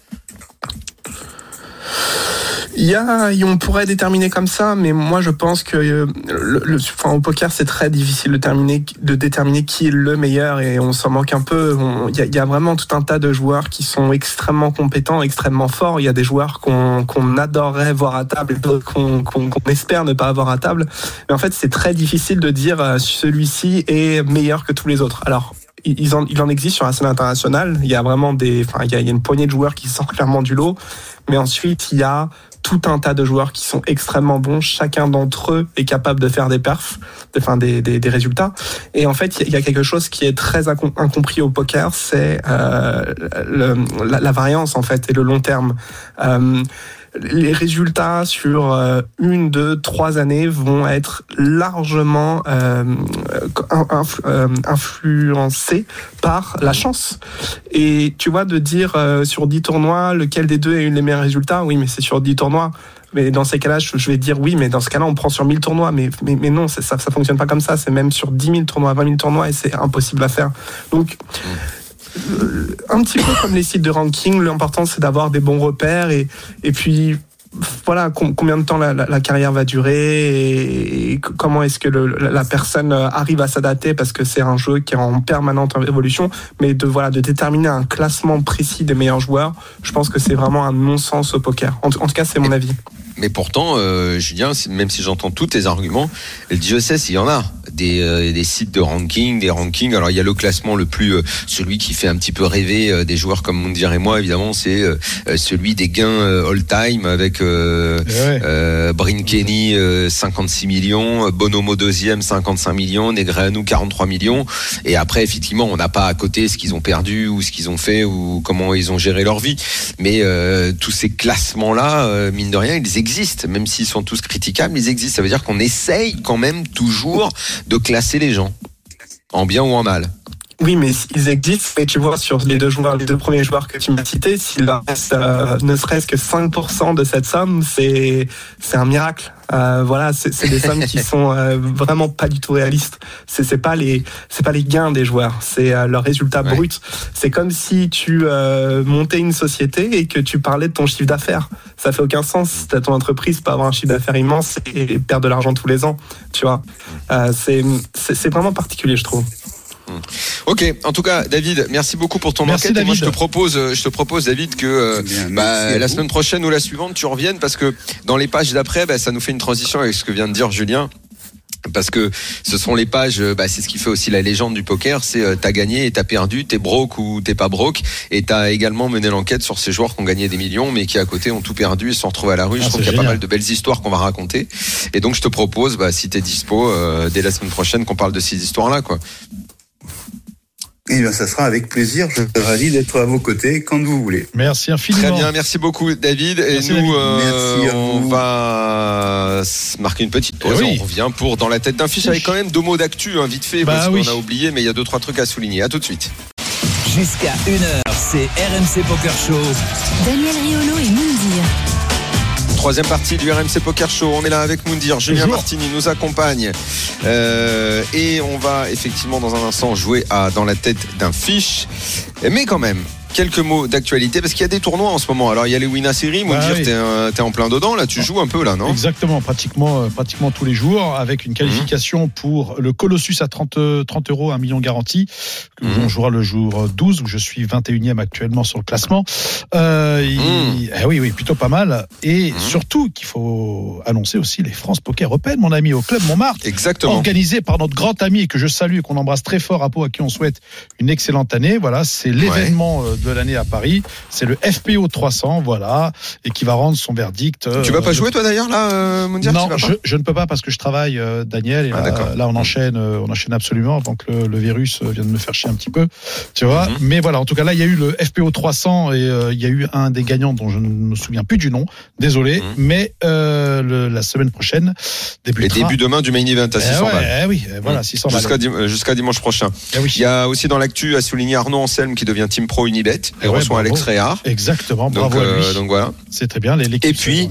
H: Il y on pourrait déterminer comme ça, mais moi je pense que euh, le, au poker c'est très difficile de, terminer, de déterminer qui est le meilleur et on s'en manque un peu. Il y, a, vraiment tout un tas de joueurs qui sont extrêmement compétents, extrêmement forts. Il y a des joueurs qu'on qu'on adorerait voir à table qu'on qu'on- qu'on espère ne pas avoir à table. Mais en fait c'est très difficile de dire euh, celui-ci est meilleur que tous les autres. Alors il en existe sur la scène internationale. Il y a vraiment des, enfin, il y a une poignée de joueurs qui *laughs* sortent clairement du lot. Mais ensuite, il y a tout un tas de joueurs qui sont extrêmement bons. Chacun d'entre eux est capable de faire des perfs, enfin des, des, des résultats. Et en fait, il y a quelque chose qui est très incom- incompris au poker, c'est euh, la, la variance en fait et le long terme. Euh, les résultats sur euh, une, deux, trois années vont être largement euh, influ- euh, influencés par la chance. Et tu vois, de dire euh, sur 10 tournois, lequel des deux a eu les meilleurs résultats, oui, mais c'est sur 10 tournois. Mais dans ces cas-là, je vais dire oui, mais dans ce cas-là, on prend sur 1000 tournois. Mais, mais, mais non, ça ça fonctionne pas comme ça. C'est même sur 10 000 tournois, 20 000 tournois, et c'est impossible à faire. Donc, euh, un petit peu comme les sites de ranking, l'important c'est d'avoir des bons repères et, et puis voilà com- combien de temps la, la- la carrière va durer et, comment est-ce que le- la personne euh, arrive à s'adapter parce que c'est un jeu qui est en permanente évolution. Mais de voilà de déterminer un classement précis des meilleurs joueurs je pense que c'est vraiment un non-sens au poker. En, tout- en tout cas c'est mon avis.
E: Mais pourtant, euh, Julien, même si j'entends tous tes arguments, le DSS, il y en a des, euh, des sites de ranking, des rankings. Alors il y a le classement le plus, euh, celui qui fait un petit peu rêver euh, des joueurs comme Moundir et moi, évidemment, c'est celui des gains euh, all-time avec euh,
F: Eh ouais.
E: euh, Brin Kenny euh, 56 millions, Bonomo deuxième 55 millions, Negreanu 43 millions. Et après, effectivement, on n'a pas à côté ce qu'ils ont perdu ou ce qu'ils ont fait ou comment ils ont géré leur vie. Mais euh, tous ces classements-là, euh, mine de rien, ils existent, même s'ils sont tous critiquables, ils existent. Ça veut dire qu'on essaye quand même toujours de classer les gens, en bien ou en mal.
H: Oui, mais ils existent. Mais tu vois, sur les deux joueurs, les deux premiers joueurs que tu m'as cités, s'il leur reste euh, ne serait-ce que 5% de cette somme, c'est c'est un miracle. Euh, voilà, c'est des *laughs* sommes qui sont euh, vraiment pas du tout réalistes. C'est c'est pas les c'est pas les gains des joueurs, c'est euh, leur résultat
E: Ouais.
H: brut. C'est comme si tu euh, montais une société et que tu parlais de ton chiffre d'affaires. Ça fait aucun sens. T'as ton entreprise peut avoir un chiffre d'affaires immense et perdre de l'argent tous les ans. Tu vois, euh, c'est c'est vraiment particulier, je trouve.
E: Ok, en tout cas, David, merci beaucoup pour ton
F: Merci,
E: enquête. Et moi, je
F: David.
E: te propose, euh, je te propose, David, que euh,
I: Bien,
E: bah, la semaine prochaine ou la suivante, tu reviennes parce que dans les pages d'après, bah, ça nous fait une transition avec ce que vient de dire Julien. Parce que ce sont les pages, euh, bah, c'est ce qui fait aussi la légende du poker, c'est euh, t'as gagné et t'as perdu, t'es broke ou t'es pas broke, et t'as également mené l'enquête sur ces joueurs qui ont gagné des millions, mais qui à côté ont tout perdu et se sont retrouvés à la rue.
F: Ah,
E: je trouve qu'il y a pas mal de belles histoires qu'on va raconter, et donc je te propose, bah, si t'es dispo, euh, dès la semaine prochaine, qu'on parle de ces histoires-là, quoi.
I: Eh bien, ça sera avec plaisir. Je suis ravi d'être à vos côtés quand vous voulez.
F: Merci infiniment.
E: Très bien, merci beaucoup David. Et
F: Merci,
E: nous,
F: David.
E: euh,
I: Merci
E: on
I: vous.
E: va se marquer une petite pause.
F: Eh oui.
E: On revient pour dans la tête d'un fiche avec quand même deux mots d'actu, hein, vite fait,
F: Bah
E: parce
F: oui.
E: qu'on a oublié, mais il y a deux trois trucs à souligner. À tout de suite.
D: Jusqu'à 1h, c'est RMC Poker Show.
C: Daniel Riolo et.
E: Troisième partie du RMC Poker Show. On est là avec Moundir. Julien
F: Bonjour.
E: Martini nous accompagne. Euh, et on va effectivement dans un instant jouer à dans la tête d'un fiche. Mais quand même. Quelques mots d'actualité parce qu'il y a des tournois en ce moment. Alors il y a les Wina Series, Moundir,
F: Bah oui.
E: t'es, euh, t'es en plein dedans là, tu joues un peu là, non?
F: Exactement, pratiquement, euh, pratiquement tous les jours, avec une qualification pour le Colossus à 30, euh, 30 euros, un million garanti.
E: Mhm.
F: On jouera le jour 12, où je suis 21e actuellement sur le classement. Euh,
E: Mhm.
F: Oui, oui, plutôt pas mal. Et
E: Mhm.
F: surtout qu'il faut annoncer aussi les France Poker Open, mon ami, au Club Montmartre.
E: Exactement.
F: Organisé par notre grand ami que je salue et qu'on embrasse très fort à Pau, à qui on souhaite une excellente année. Voilà, c'est l'événement euh, de l'année à Paris. C'est le FPO 300, voilà, et qui va rendre son verdict. euh,
E: Tu vas pas
F: le
E: jouer toi d'ailleurs là, euh, Moundir
F: non, je, je ne peux pas parce que je travaille, euh, Daniel. Et
E: Ah,
F: là, là, on enchaîne, euh, on enchaîne absolument avant que le, le virus euh, vienne me faire chier un petit peu. Tu vois.
E: Mhm.
F: Mais voilà, en tout cas, là, il y a eu le FPO 300 et euh, il y a eu un des gagnants dont je ne me souviens plus du nom. Désolé,
E: Mhm.
F: mais euh, le- la semaine prochaine
E: Les
F: débutera.
E: débuts demain du main event à
F: Eh
E: 600
F: ouais,
E: balles.
F: eh oui, eh voilà, 600 balles.
E: Jusqu'à dim- jusqu'à dimanche prochain.
F: Eh oui.
E: Il y a aussi dans l'actu à souligner Arnaud Anselme qui devient Team Pro Unibet et
F: Eh
E: reçoit. Alex Réard.
F: Exactement,
E: Donc,
F: bravo à
E: euh,
F: lui.
E: donc voilà.
F: C'est très bien. les-
E: Et puis.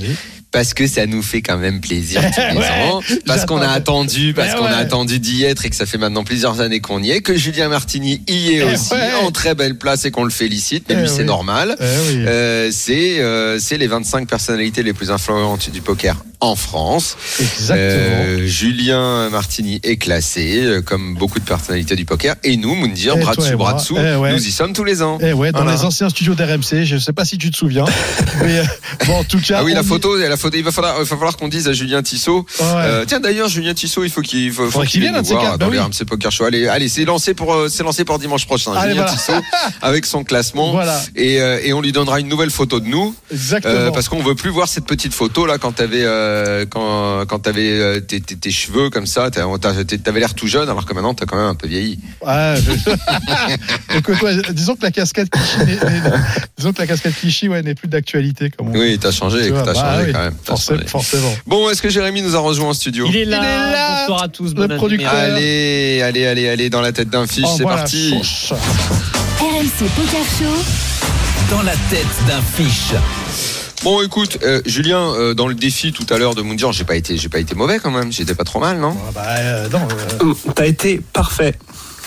E: Parce que ça nous fait quand même plaisir tous *laughs* les
F: Ouais,
E: ans. Parce qu'on a attendu, parce qu'on a attendu d'y être et que ça fait maintenant plusieurs années qu'on y est, que Julien Martini y est
F: Eh
E: aussi en très belle place et qu'on le félicite. Mais
F: Eh
E: lui, c'est
F: oui.
E: normal.
F: Eh.
E: Euh, c'est euh, c'est les 25 personnalités les plus influentes du poker en France.
F: Exactement.
E: Euh, Julien Martini est classé, euh, comme beaucoup de personnalités du poker. Et nous, Moundir,
F: Et
E: bras dessus,
F: et
E: bras dessous,
F: Eh ouais.
E: nous y sommes tous les ans.
F: Eh ouais, dans
E: Voilà.
F: les anciens studios d'RMC, je sais pas si tu te souviens, *laughs* mais euh, bon, en tout cas.
E: Ah oui, la photo, la photo, il va falloir, qu'on dise à Julien Tissot.
F: Ouais.
E: Euh, tiens, d'ailleurs, Julien Tissot, il faut qu'il faut, faut
F: qu'il
E: vienne nous voir dans
F: bah
E: le
F: oui.
E: RMC Poker Show. Allez, allez, c'est lancé pour, lancé pour dimanche prochain.
F: Allez,
E: Julien
F: voilà.
E: Tissot *laughs* avec son classement.
F: Voilà,
E: Et, et on lui donnera une nouvelle photo de nous,
F: exactement.
E: euh, parce qu'on veut plus voir cette petite photo là quand t'avais, euh, euh, quand, quand t'avais euh, tes, tes, tes cheveux comme ça, t'avais l'air tout jeune, alors que maintenant t'as quand même un peu vieilli.
F: Ouais, je- Écoute, ouais, *laughs* disons que la casquette Clichy, disons que la casquette Clichy, ouais, n'est plus d'actualité, comme on
E: Oui, t'as changé, t'as
F: bah
E: changé
F: oui,
E: quand même.
F: forcément,
E: changé.
F: forcément.
E: Bon, est-ce que Jérémy nous a rejoint en studio?
J: Il est là.
F: Il est là,
J: Bonsoir à tous.
F: le
J: bonne année.
F: producteur.
E: Allez, allez, allez, allez, dans la tête d'un fiche,
F: Oh,
E: c'est
F: voilà,
E: parti.
C: RMC Poker Show.
D: Dans la tête d'un fiche.
E: Bon, écoute, euh, Julien, euh, dans le défi tout à l'heure de Moundir, j'ai pas été, j'ai pas été mauvais quand même. J'étais pas trop mal, non?
F: Ah bah, euh, non, euh,
H: Hum, T'as été parfait.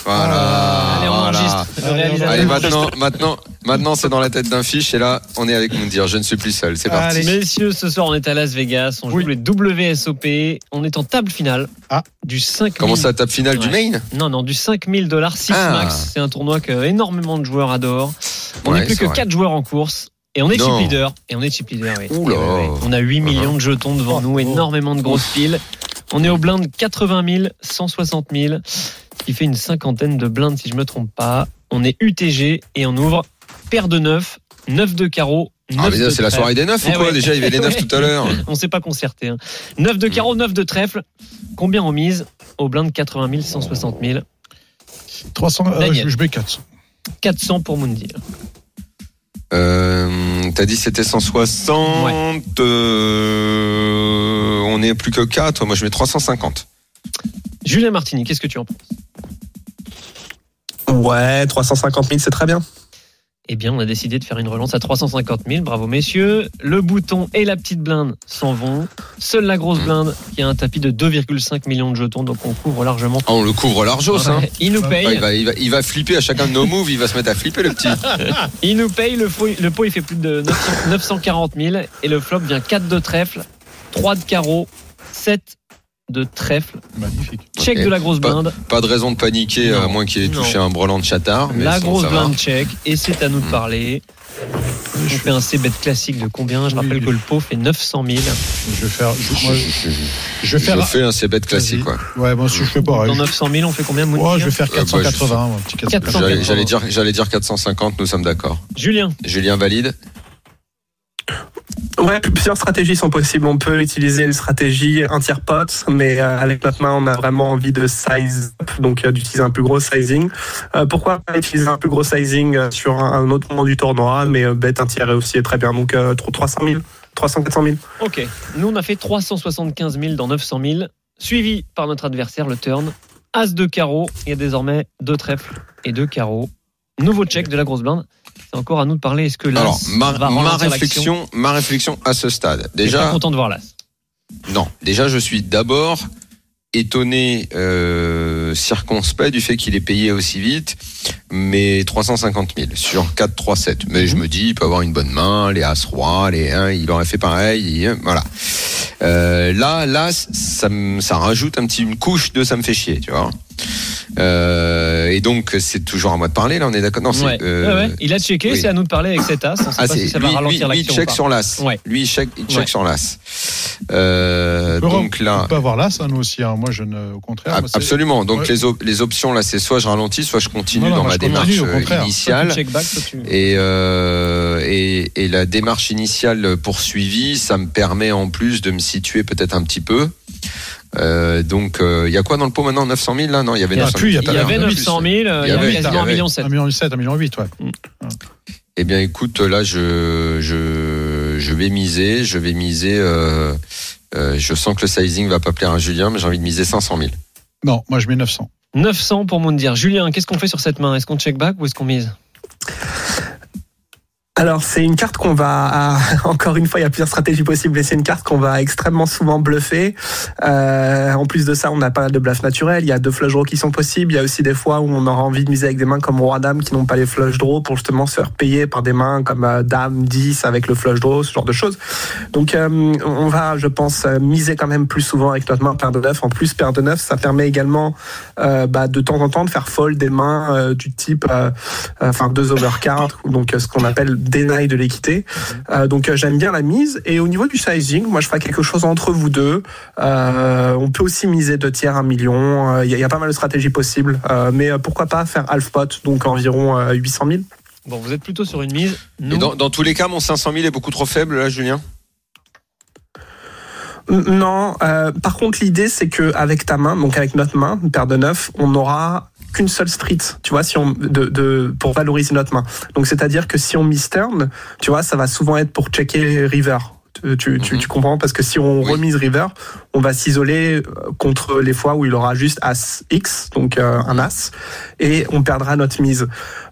E: Voilà.
J: Allez, on
E: voilà.
J: enregistre. Le
F: Allez,
J: réalisateur
E: Allez,
J: enregistre.
E: maintenant, maintenant, maintenant, c'est dans la tête d'un fiche et là, on est avec Moundir. Je ne suis plus seul. C'est parti.
F: Allez.
J: Messieurs, ce soir, on est à Las Vegas. On joue
F: Oui.
J: les WSOP. On est en table finale
F: Ah.
J: du 5
E: Comment ça, table finale du main?
J: Non, non, du 5000 dollars 6
E: Ah.
J: max. C'est un tournoi que énormément de joueurs adorent. On
E: Ouais,
J: n'est plus que
E: vrai.
J: 4 joueurs en course. Et on est
E: Non.
J: chip leader. Et on est chip leader, oui.
E: Oula.
J: On a 8 millions de jetons devant
F: Oh,
J: nous, énormément de grosses piles. On est au blind 80 000, 160 000, ce qui fait une cinquantaine de blindes si je me trompe pas. On est UTG et on ouvre paire de 9, 9 de carreau, 9
E: Ah, mais c'est la
J: trèfle.
E: soirée des neufs ou
J: Eh
E: quoi
J: ouais.
E: Déjà, il y avait les neufs
J: Ouais.
E: tout à l'heure. *laughs*
J: On s'est pas concerté. Hein. 9 de carreau, 9 de trèfle. Combien on mise? Au blind 80 000, 160 000.
F: 300, euh,
J: Daniel.
F: je, je mets 400.
J: 400 pour Mundi.
E: Euh, T'as dit c'était 160. euh, on est plus que 4. Moi, je mets 350.
J: Julien Martini, qu'est-ce que tu en penses?
H: Ouais, 350 000, c'est très bien.
J: Eh bien, on a décidé de faire une relance à 350 000. Bravo, messieurs. Le bouton et la petite blinde s'en vont. Seule la grosse blinde qui a un tapis de 2,5 millions de jetons, donc on couvre largement.
E: Ah, on le couvre largos, hein.
J: Ouais, Il nous
E: Ouais,
J: paye.
E: il, va, il, va, il va flipper à chacun de nos moves, il va se mettre à flipper le petit. *laughs*
J: Il nous paye. Le, pot, le pot, il fait plus de 900 940 000. Et le flop vient 4 de trèfle, 3 de carreau, 7 de trèfle.
F: Magnifique.
J: Check de la grosse
E: Pas-
J: blinde.
E: Pas de raison de paniquer,
J: Non.
E: à moins qu'il ait
J: Non.
E: touché un brelan de chatard. mais
J: La
E: sinon,
J: grosse blinde check. Et c'est à nous de parler. On fait un C-bet classique de combien Je rappelle
F: oui.
J: que le pot fait 900 000.
F: Je vais faire. Je, moi, je- je
E: Je
F: faire.
E: fais un C-bet classique, quoi.
F: Ouais, moi aussi, je fais pareil.
J: Dans 900 000, on fait combien Mounir
F: Ouais, je vais faire
E: Euh, bah,
F: 480, moi, un petit 480.
J: 400.
E: J'allais j'allais dire, j'allais dire 450, nous sommes d'accord.
J: Julien,
E: Julien valide
H: Ouais, plusieurs stratégies sont possibles. On peut utiliser une stratégie un tiers pot, mais euh, avec notre main, on a vraiment envie de size up, donc euh, d'utiliser un plus gros sizing. Euh, pourquoi pas utiliser un plus gros sizing sur un, autre moment du tournoi, mais bet un tiers est aussi très bien. Donc euh, 300 000, 300 400 000.
J: ok. Nous, on a fait 375 000 dans 900 000, suivi par notre adversaire, le turn. As de carreau, il y a désormais deux trèfles et deux carreaux. Nouveau check de la grosse blinde. C'est encore à nous de parler. Est-ce que l'As
E: Alors, ma,
J: va
E: réflexion, ma réflexion à ce stade.
J: T'es pas
E: Déjà,
J: content de voir l'As.
E: non. Déjà, je suis d'abord étonné, euh, circonspect du fait qu'il ait payé aussi vite, mais 350 000 sur 4, 3, 7. Mais je me dis, il peut avoir une bonne main, les As Roi, les 1, il aurait fait pareil, et, euh, voilà. Euh, là, là, ça, ça rajoute un petit, une couche de ça me fait chier, tu vois. Euh, et donc, c'est toujours à moi de parler, là, on est d'accord? Non, c'est,
J: Ouais.
E: euh,
J: Ouais, ouais. Il a checké,
E: oui.
J: c'est à nous de parler avec cet As. On sait
E: ah,
J: pas
E: c'est
J: si ça
E: lui,
J: va ralentir
E: lui, check sur l'as.
J: Ouais.
E: Lui, il check, il check
J: Ouais.
E: sur l'as. Euh, donc là,
F: On peut avoir là, ça, nous aussi. hein. Moi, je ne. Au contraire. moi, c'est-
E: absolument. Donc
F: Ouais.
E: les, op- les options là, c'est soit je ralentis, soit je continue
F: Non, non,
E: dans
F: moi,
E: ma
F: continue,
E: démarche euh,
F: contraire.
J: Soit tu
E: initiale.
J: check back, soit tu-
E: Et, euh, et, et la démarche initiale poursuivie, ça me permet en plus de me situer peut-être un petit peu. Euh, donc, il y a quoi dans le pot maintenant? 900 000 là? Non, il y avait
F: Il y a
E: 900
F: plus, il y
J: avait
F: oui,
J: 900 000, il y
E: avait-
J: avait
E: il y
J: quasiment 1
E: avait-
J: million
F: 1
J: 7.
F: million 7, 1 million 8, ouais.
E: Eh bien, écoute, là, je, je, je vais miser, je vais miser. Euh, euh, je sens que le sizing va pas plaire à Julien, mais j'ai envie de miser 500 000.
F: Non, moi, je mets 900.
J: 900 pour Moundir. Julien, qu'est-ce qu'on fait sur cette main? Est-ce qu'on check back ou est-ce qu'on mise?
H: Alors c'est une carte qu'on va ah, *laughs* encore une fois il y a plusieurs stratégies possibles et c'est une carte qu'on va extrêmement souvent bluffer. Euh, en plus de ça on a pas de bluffs naturels. Il y a deux flush draws qui sont possibles. Il y a aussi des fois où on aura envie de miser avec des mains comme roi dame qui n'ont pas les flush draws pour justement se faire payer par des mains comme euh, dame 10 avec le flush draw ce genre de choses. Donc euh, on va je pense miser quand même plus souvent avec notre main paire de neuf. En plus paire de neuf ça permet également bah, de temps en temps de faire fold des mains du type enfin deux overcards donc euh, ce qu'on appelle deny de l'équité. Euh, donc euh, j'aime bien la mise. Et au niveau du sizing, moi je ferai quelque chose entre vous deux. Euh, on peut aussi miser deux tiers, un million. Euh, Il y, a- il y a pas mal de stratégies possibles. Euh, mais euh, pourquoi pas faire half pot, donc environ euh, 800 000.
J: Bon, vous êtes plutôt sur une mise. Nous,
E: Et dans, dans tous les cas, mon 500 000 est beaucoup trop faible, là, Julien?
H: Non, euh, par contre l'idée c'est que avec ta main, donc avec notre main, une paire de neuf, on n'aura qu'une seule street, tu vois, si on de, de pour valoriser notre main. Donc c'est-à-dire que si on mise turn, tu vois, ça va souvent être pour checker river. Tu, tu, tu-
E: Mhm.
H: tu comprends? Parce que si on
E: Oui.
H: remise river, on va s'isoler euh, contre les fois où il aura juste as x, donc euh, un as, et on perdra notre mise.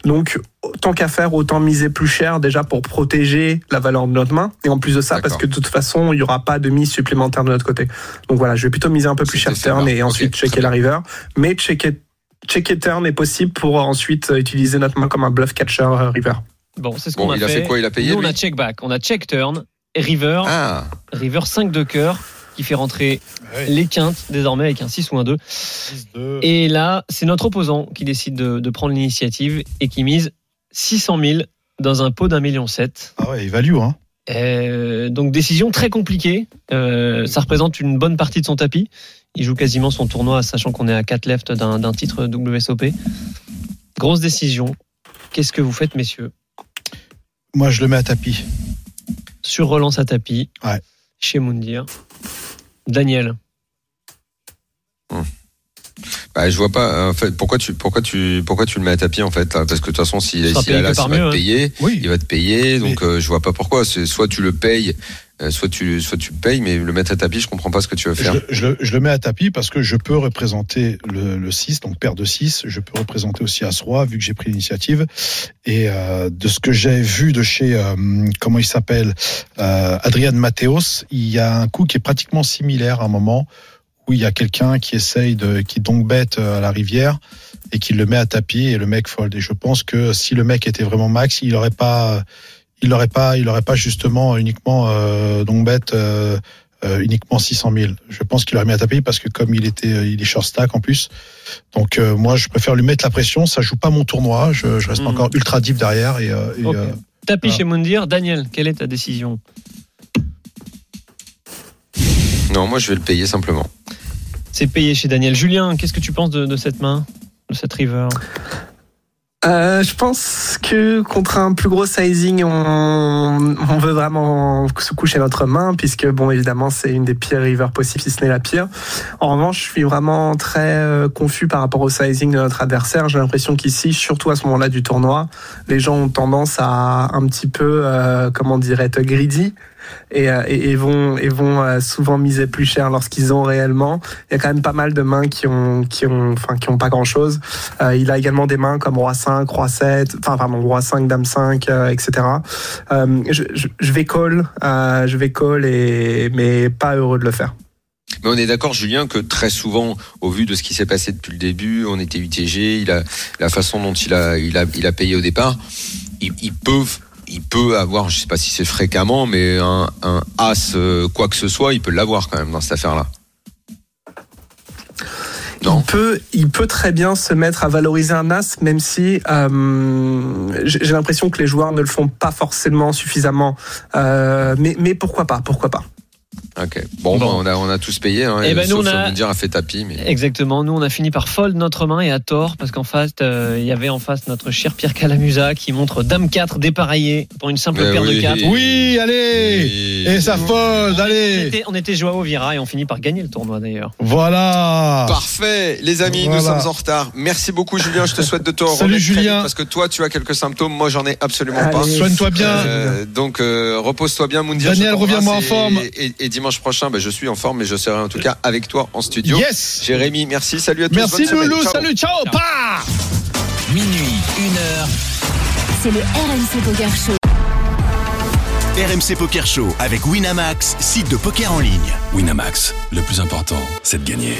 H: Donc tant qu'à faire, autant miser plus cher déjà pour protéger la valeur de notre main. Et en plus de ça, parce que de toute façon, il n'y aura pas de mise supplémentaire de notre côté. Donc voilà, je vais plutôt miser un peu plus cher turn et ensuite checker la river. Mais checker, checker turn est possible pour ensuite euh, utiliser notre main comme un bluff catcher euh, river.
J: Bon, c'est ce
E: Bon,
J: qu'on a
E: il a
J: fait.
E: fait quoi? Il a payé
J: Nous, on a check back, on a check turn, et river,
E: Ah,
J: river 5 de cœur, qui fait rentrer
F: Ouais.
J: les quintes désormais avec un 6 ou un 2. Et là, c'est notre opposant qui décide de, de prendre l'initiative et qui mise 600 000 dans un pot d'un million sept.
F: Ah ouais, il value, hein.
J: Euh, donc décision très compliquée. Euh, ça représente une bonne partie de son tapis. Il joue quasiment son tournoi, sachant qu'on est à 4 left d'un d'un titre WSOP. Grosse décision. Qu'est-ce que vous faites, messieurs?
F: Moi, je le mets à tapis.
J: Sur relance à tapis,
F: Ouais.
J: chez Moundir. Daniel,
E: bah, je vois pas. En fait, pourquoi tu, pourquoi tu, pourquoi tu le mets à tapis en fait là? Parce que de toute façon, s'il s'il est
J: payé
E: là, il va te
J: hein.
E: payer.
F: Oui.
E: Il va te payer, donc euh, je vois pas pourquoi. C'est soit tu le payes, soit tu, soit tu payes, mais le mettre à tapis, je comprends pas ce que tu veux faire.
F: je le- je le mets à tapis parce que je peux représenter le, le 6, donc paire de 6. Je peux représenter aussi As-Roi, vu que j'ai pris l'initiative. Et euh, de ce que j'ai vu de chez, euh, comment il s'appelle, euh, Adrian Mateos, il y a un coup qui est pratiquement similaire à un moment où il y a quelqu'un qui essaye de, qui donc bête à la rivière et qui le met à tapis et le mec fold. Et je pense que si le mec était vraiment max, il aurait pas, il aurait pas, il aurait pas justement uniquement euh, donc bête. euh, euh, uniquement 600 000. Je pense qu'il aurait mis à taper parce que comme il était, euh, il est short stack en plus. Donc euh, moi, je préfère lui mettre la pression. Ça joue pas mon tournoi. Je, je reste
J: Mhm.
F: encore ultra deep derrière et, euh, euh,
J: tapis
F: Ah.
J: chez Moundir. Daniel, quelle est ta décision?
E: Non, moi je vais le payer simplement.
J: C'est payé chez Daniel. Julien, qu'est-ce que tu penses de, de cette main, de cette river?
H: Euh, je pense que contre un plus gros sizing, on, on veut vraiment se coucher notre main, puisque bon, évidemment, c'est une des pires rivers possibles, si ce n'est la pire. En revanche, je suis vraiment très euh, confus par rapport au sizing de notre adversaire. J'ai l'impression qu'ici, surtout à ce moment-là du tournoi, les gens ont tendance à un petit peu, euh, comment dirait, être greedy. Et, euh, et, vont et vont euh, souvent miser plus cher lorsqu'ils ont réellement. Il y a quand même pas mal de mains qui ont qui ont enfin qui ont pas grand chose. Euh, il a également des mains comme roi 5, roi 7, enfin pardon, roi 5, dame 5, euh, etc. Je, vais call, je vais call et mais pas heureux de le faire.
E: Mais on est d'accord, Julien, que très souvent, au vu de ce qui s'est passé depuis le début, on était UTG, il a la façon dont il a, il a, il a payé au départ, il, il peut, il peut avoir, je sais pas si c'est fréquemment, mais un, un as, euh, quoi que ce soit, il peut l'avoir quand même dans cette affaire-là.
H: Il peut, il peut très bien se mettre à valoriser un as, même si euh, j'ai j'ai l'impression que les joueurs ne le font pas forcément suffisamment. Euh, mais, mais pourquoi pas, pourquoi pas.
E: Ok. Bon,
J: Bon.
E: bah, on a, on a tous payé. Hein,
J: Eh ben, nous,
E: sauf
J: on a-
E: dire a fait tapis, mais.
J: Exactement. Nous, on a fini par fold notre main et à tort parce qu'en face, euh, il y avait en face notre cher Pierre Calamusa qui montre Dame 4 dépareillé pour une simple
E: Mais
J: paire
E: oui.
J: de 4.
F: Oui, allez
E: Oui.
F: Et ça fold,
J: On
F: allez
J: était, on était Joao Vira et on finit par gagner le tournoi d'ailleurs.
F: Voilà
E: Parfait, les amis, nous sommes en retard. Merci beaucoup, Julien. Je te souhaite de te
F: Salut, Julien.
E: vite parce que toi, tu as quelques symptômes. Moi, j'en ai absolument
H: Allez.
E: pas.
F: Soigne-toi bien
E: Euh, donc euh, repose-toi bien, Moundir.
F: Daniel, reviens-moi en
E: et-
F: forme.
E: Et, et dimanche prochain, bah, je suis en forme, mais je serai en tout cas avec toi en studio.
F: Yes
E: Jérémy, merci, salut à tous.
F: Merci
E: bonne.
F: Loulou,
E: Ciao.
F: salut, ciao, pas
D: Minuit, une heure.
C: C'est le RMC Poker Show.
A: RMC Poker Show avec Winamax, site de poker en ligne.
B: Winamax, le plus important, c'est de gagner.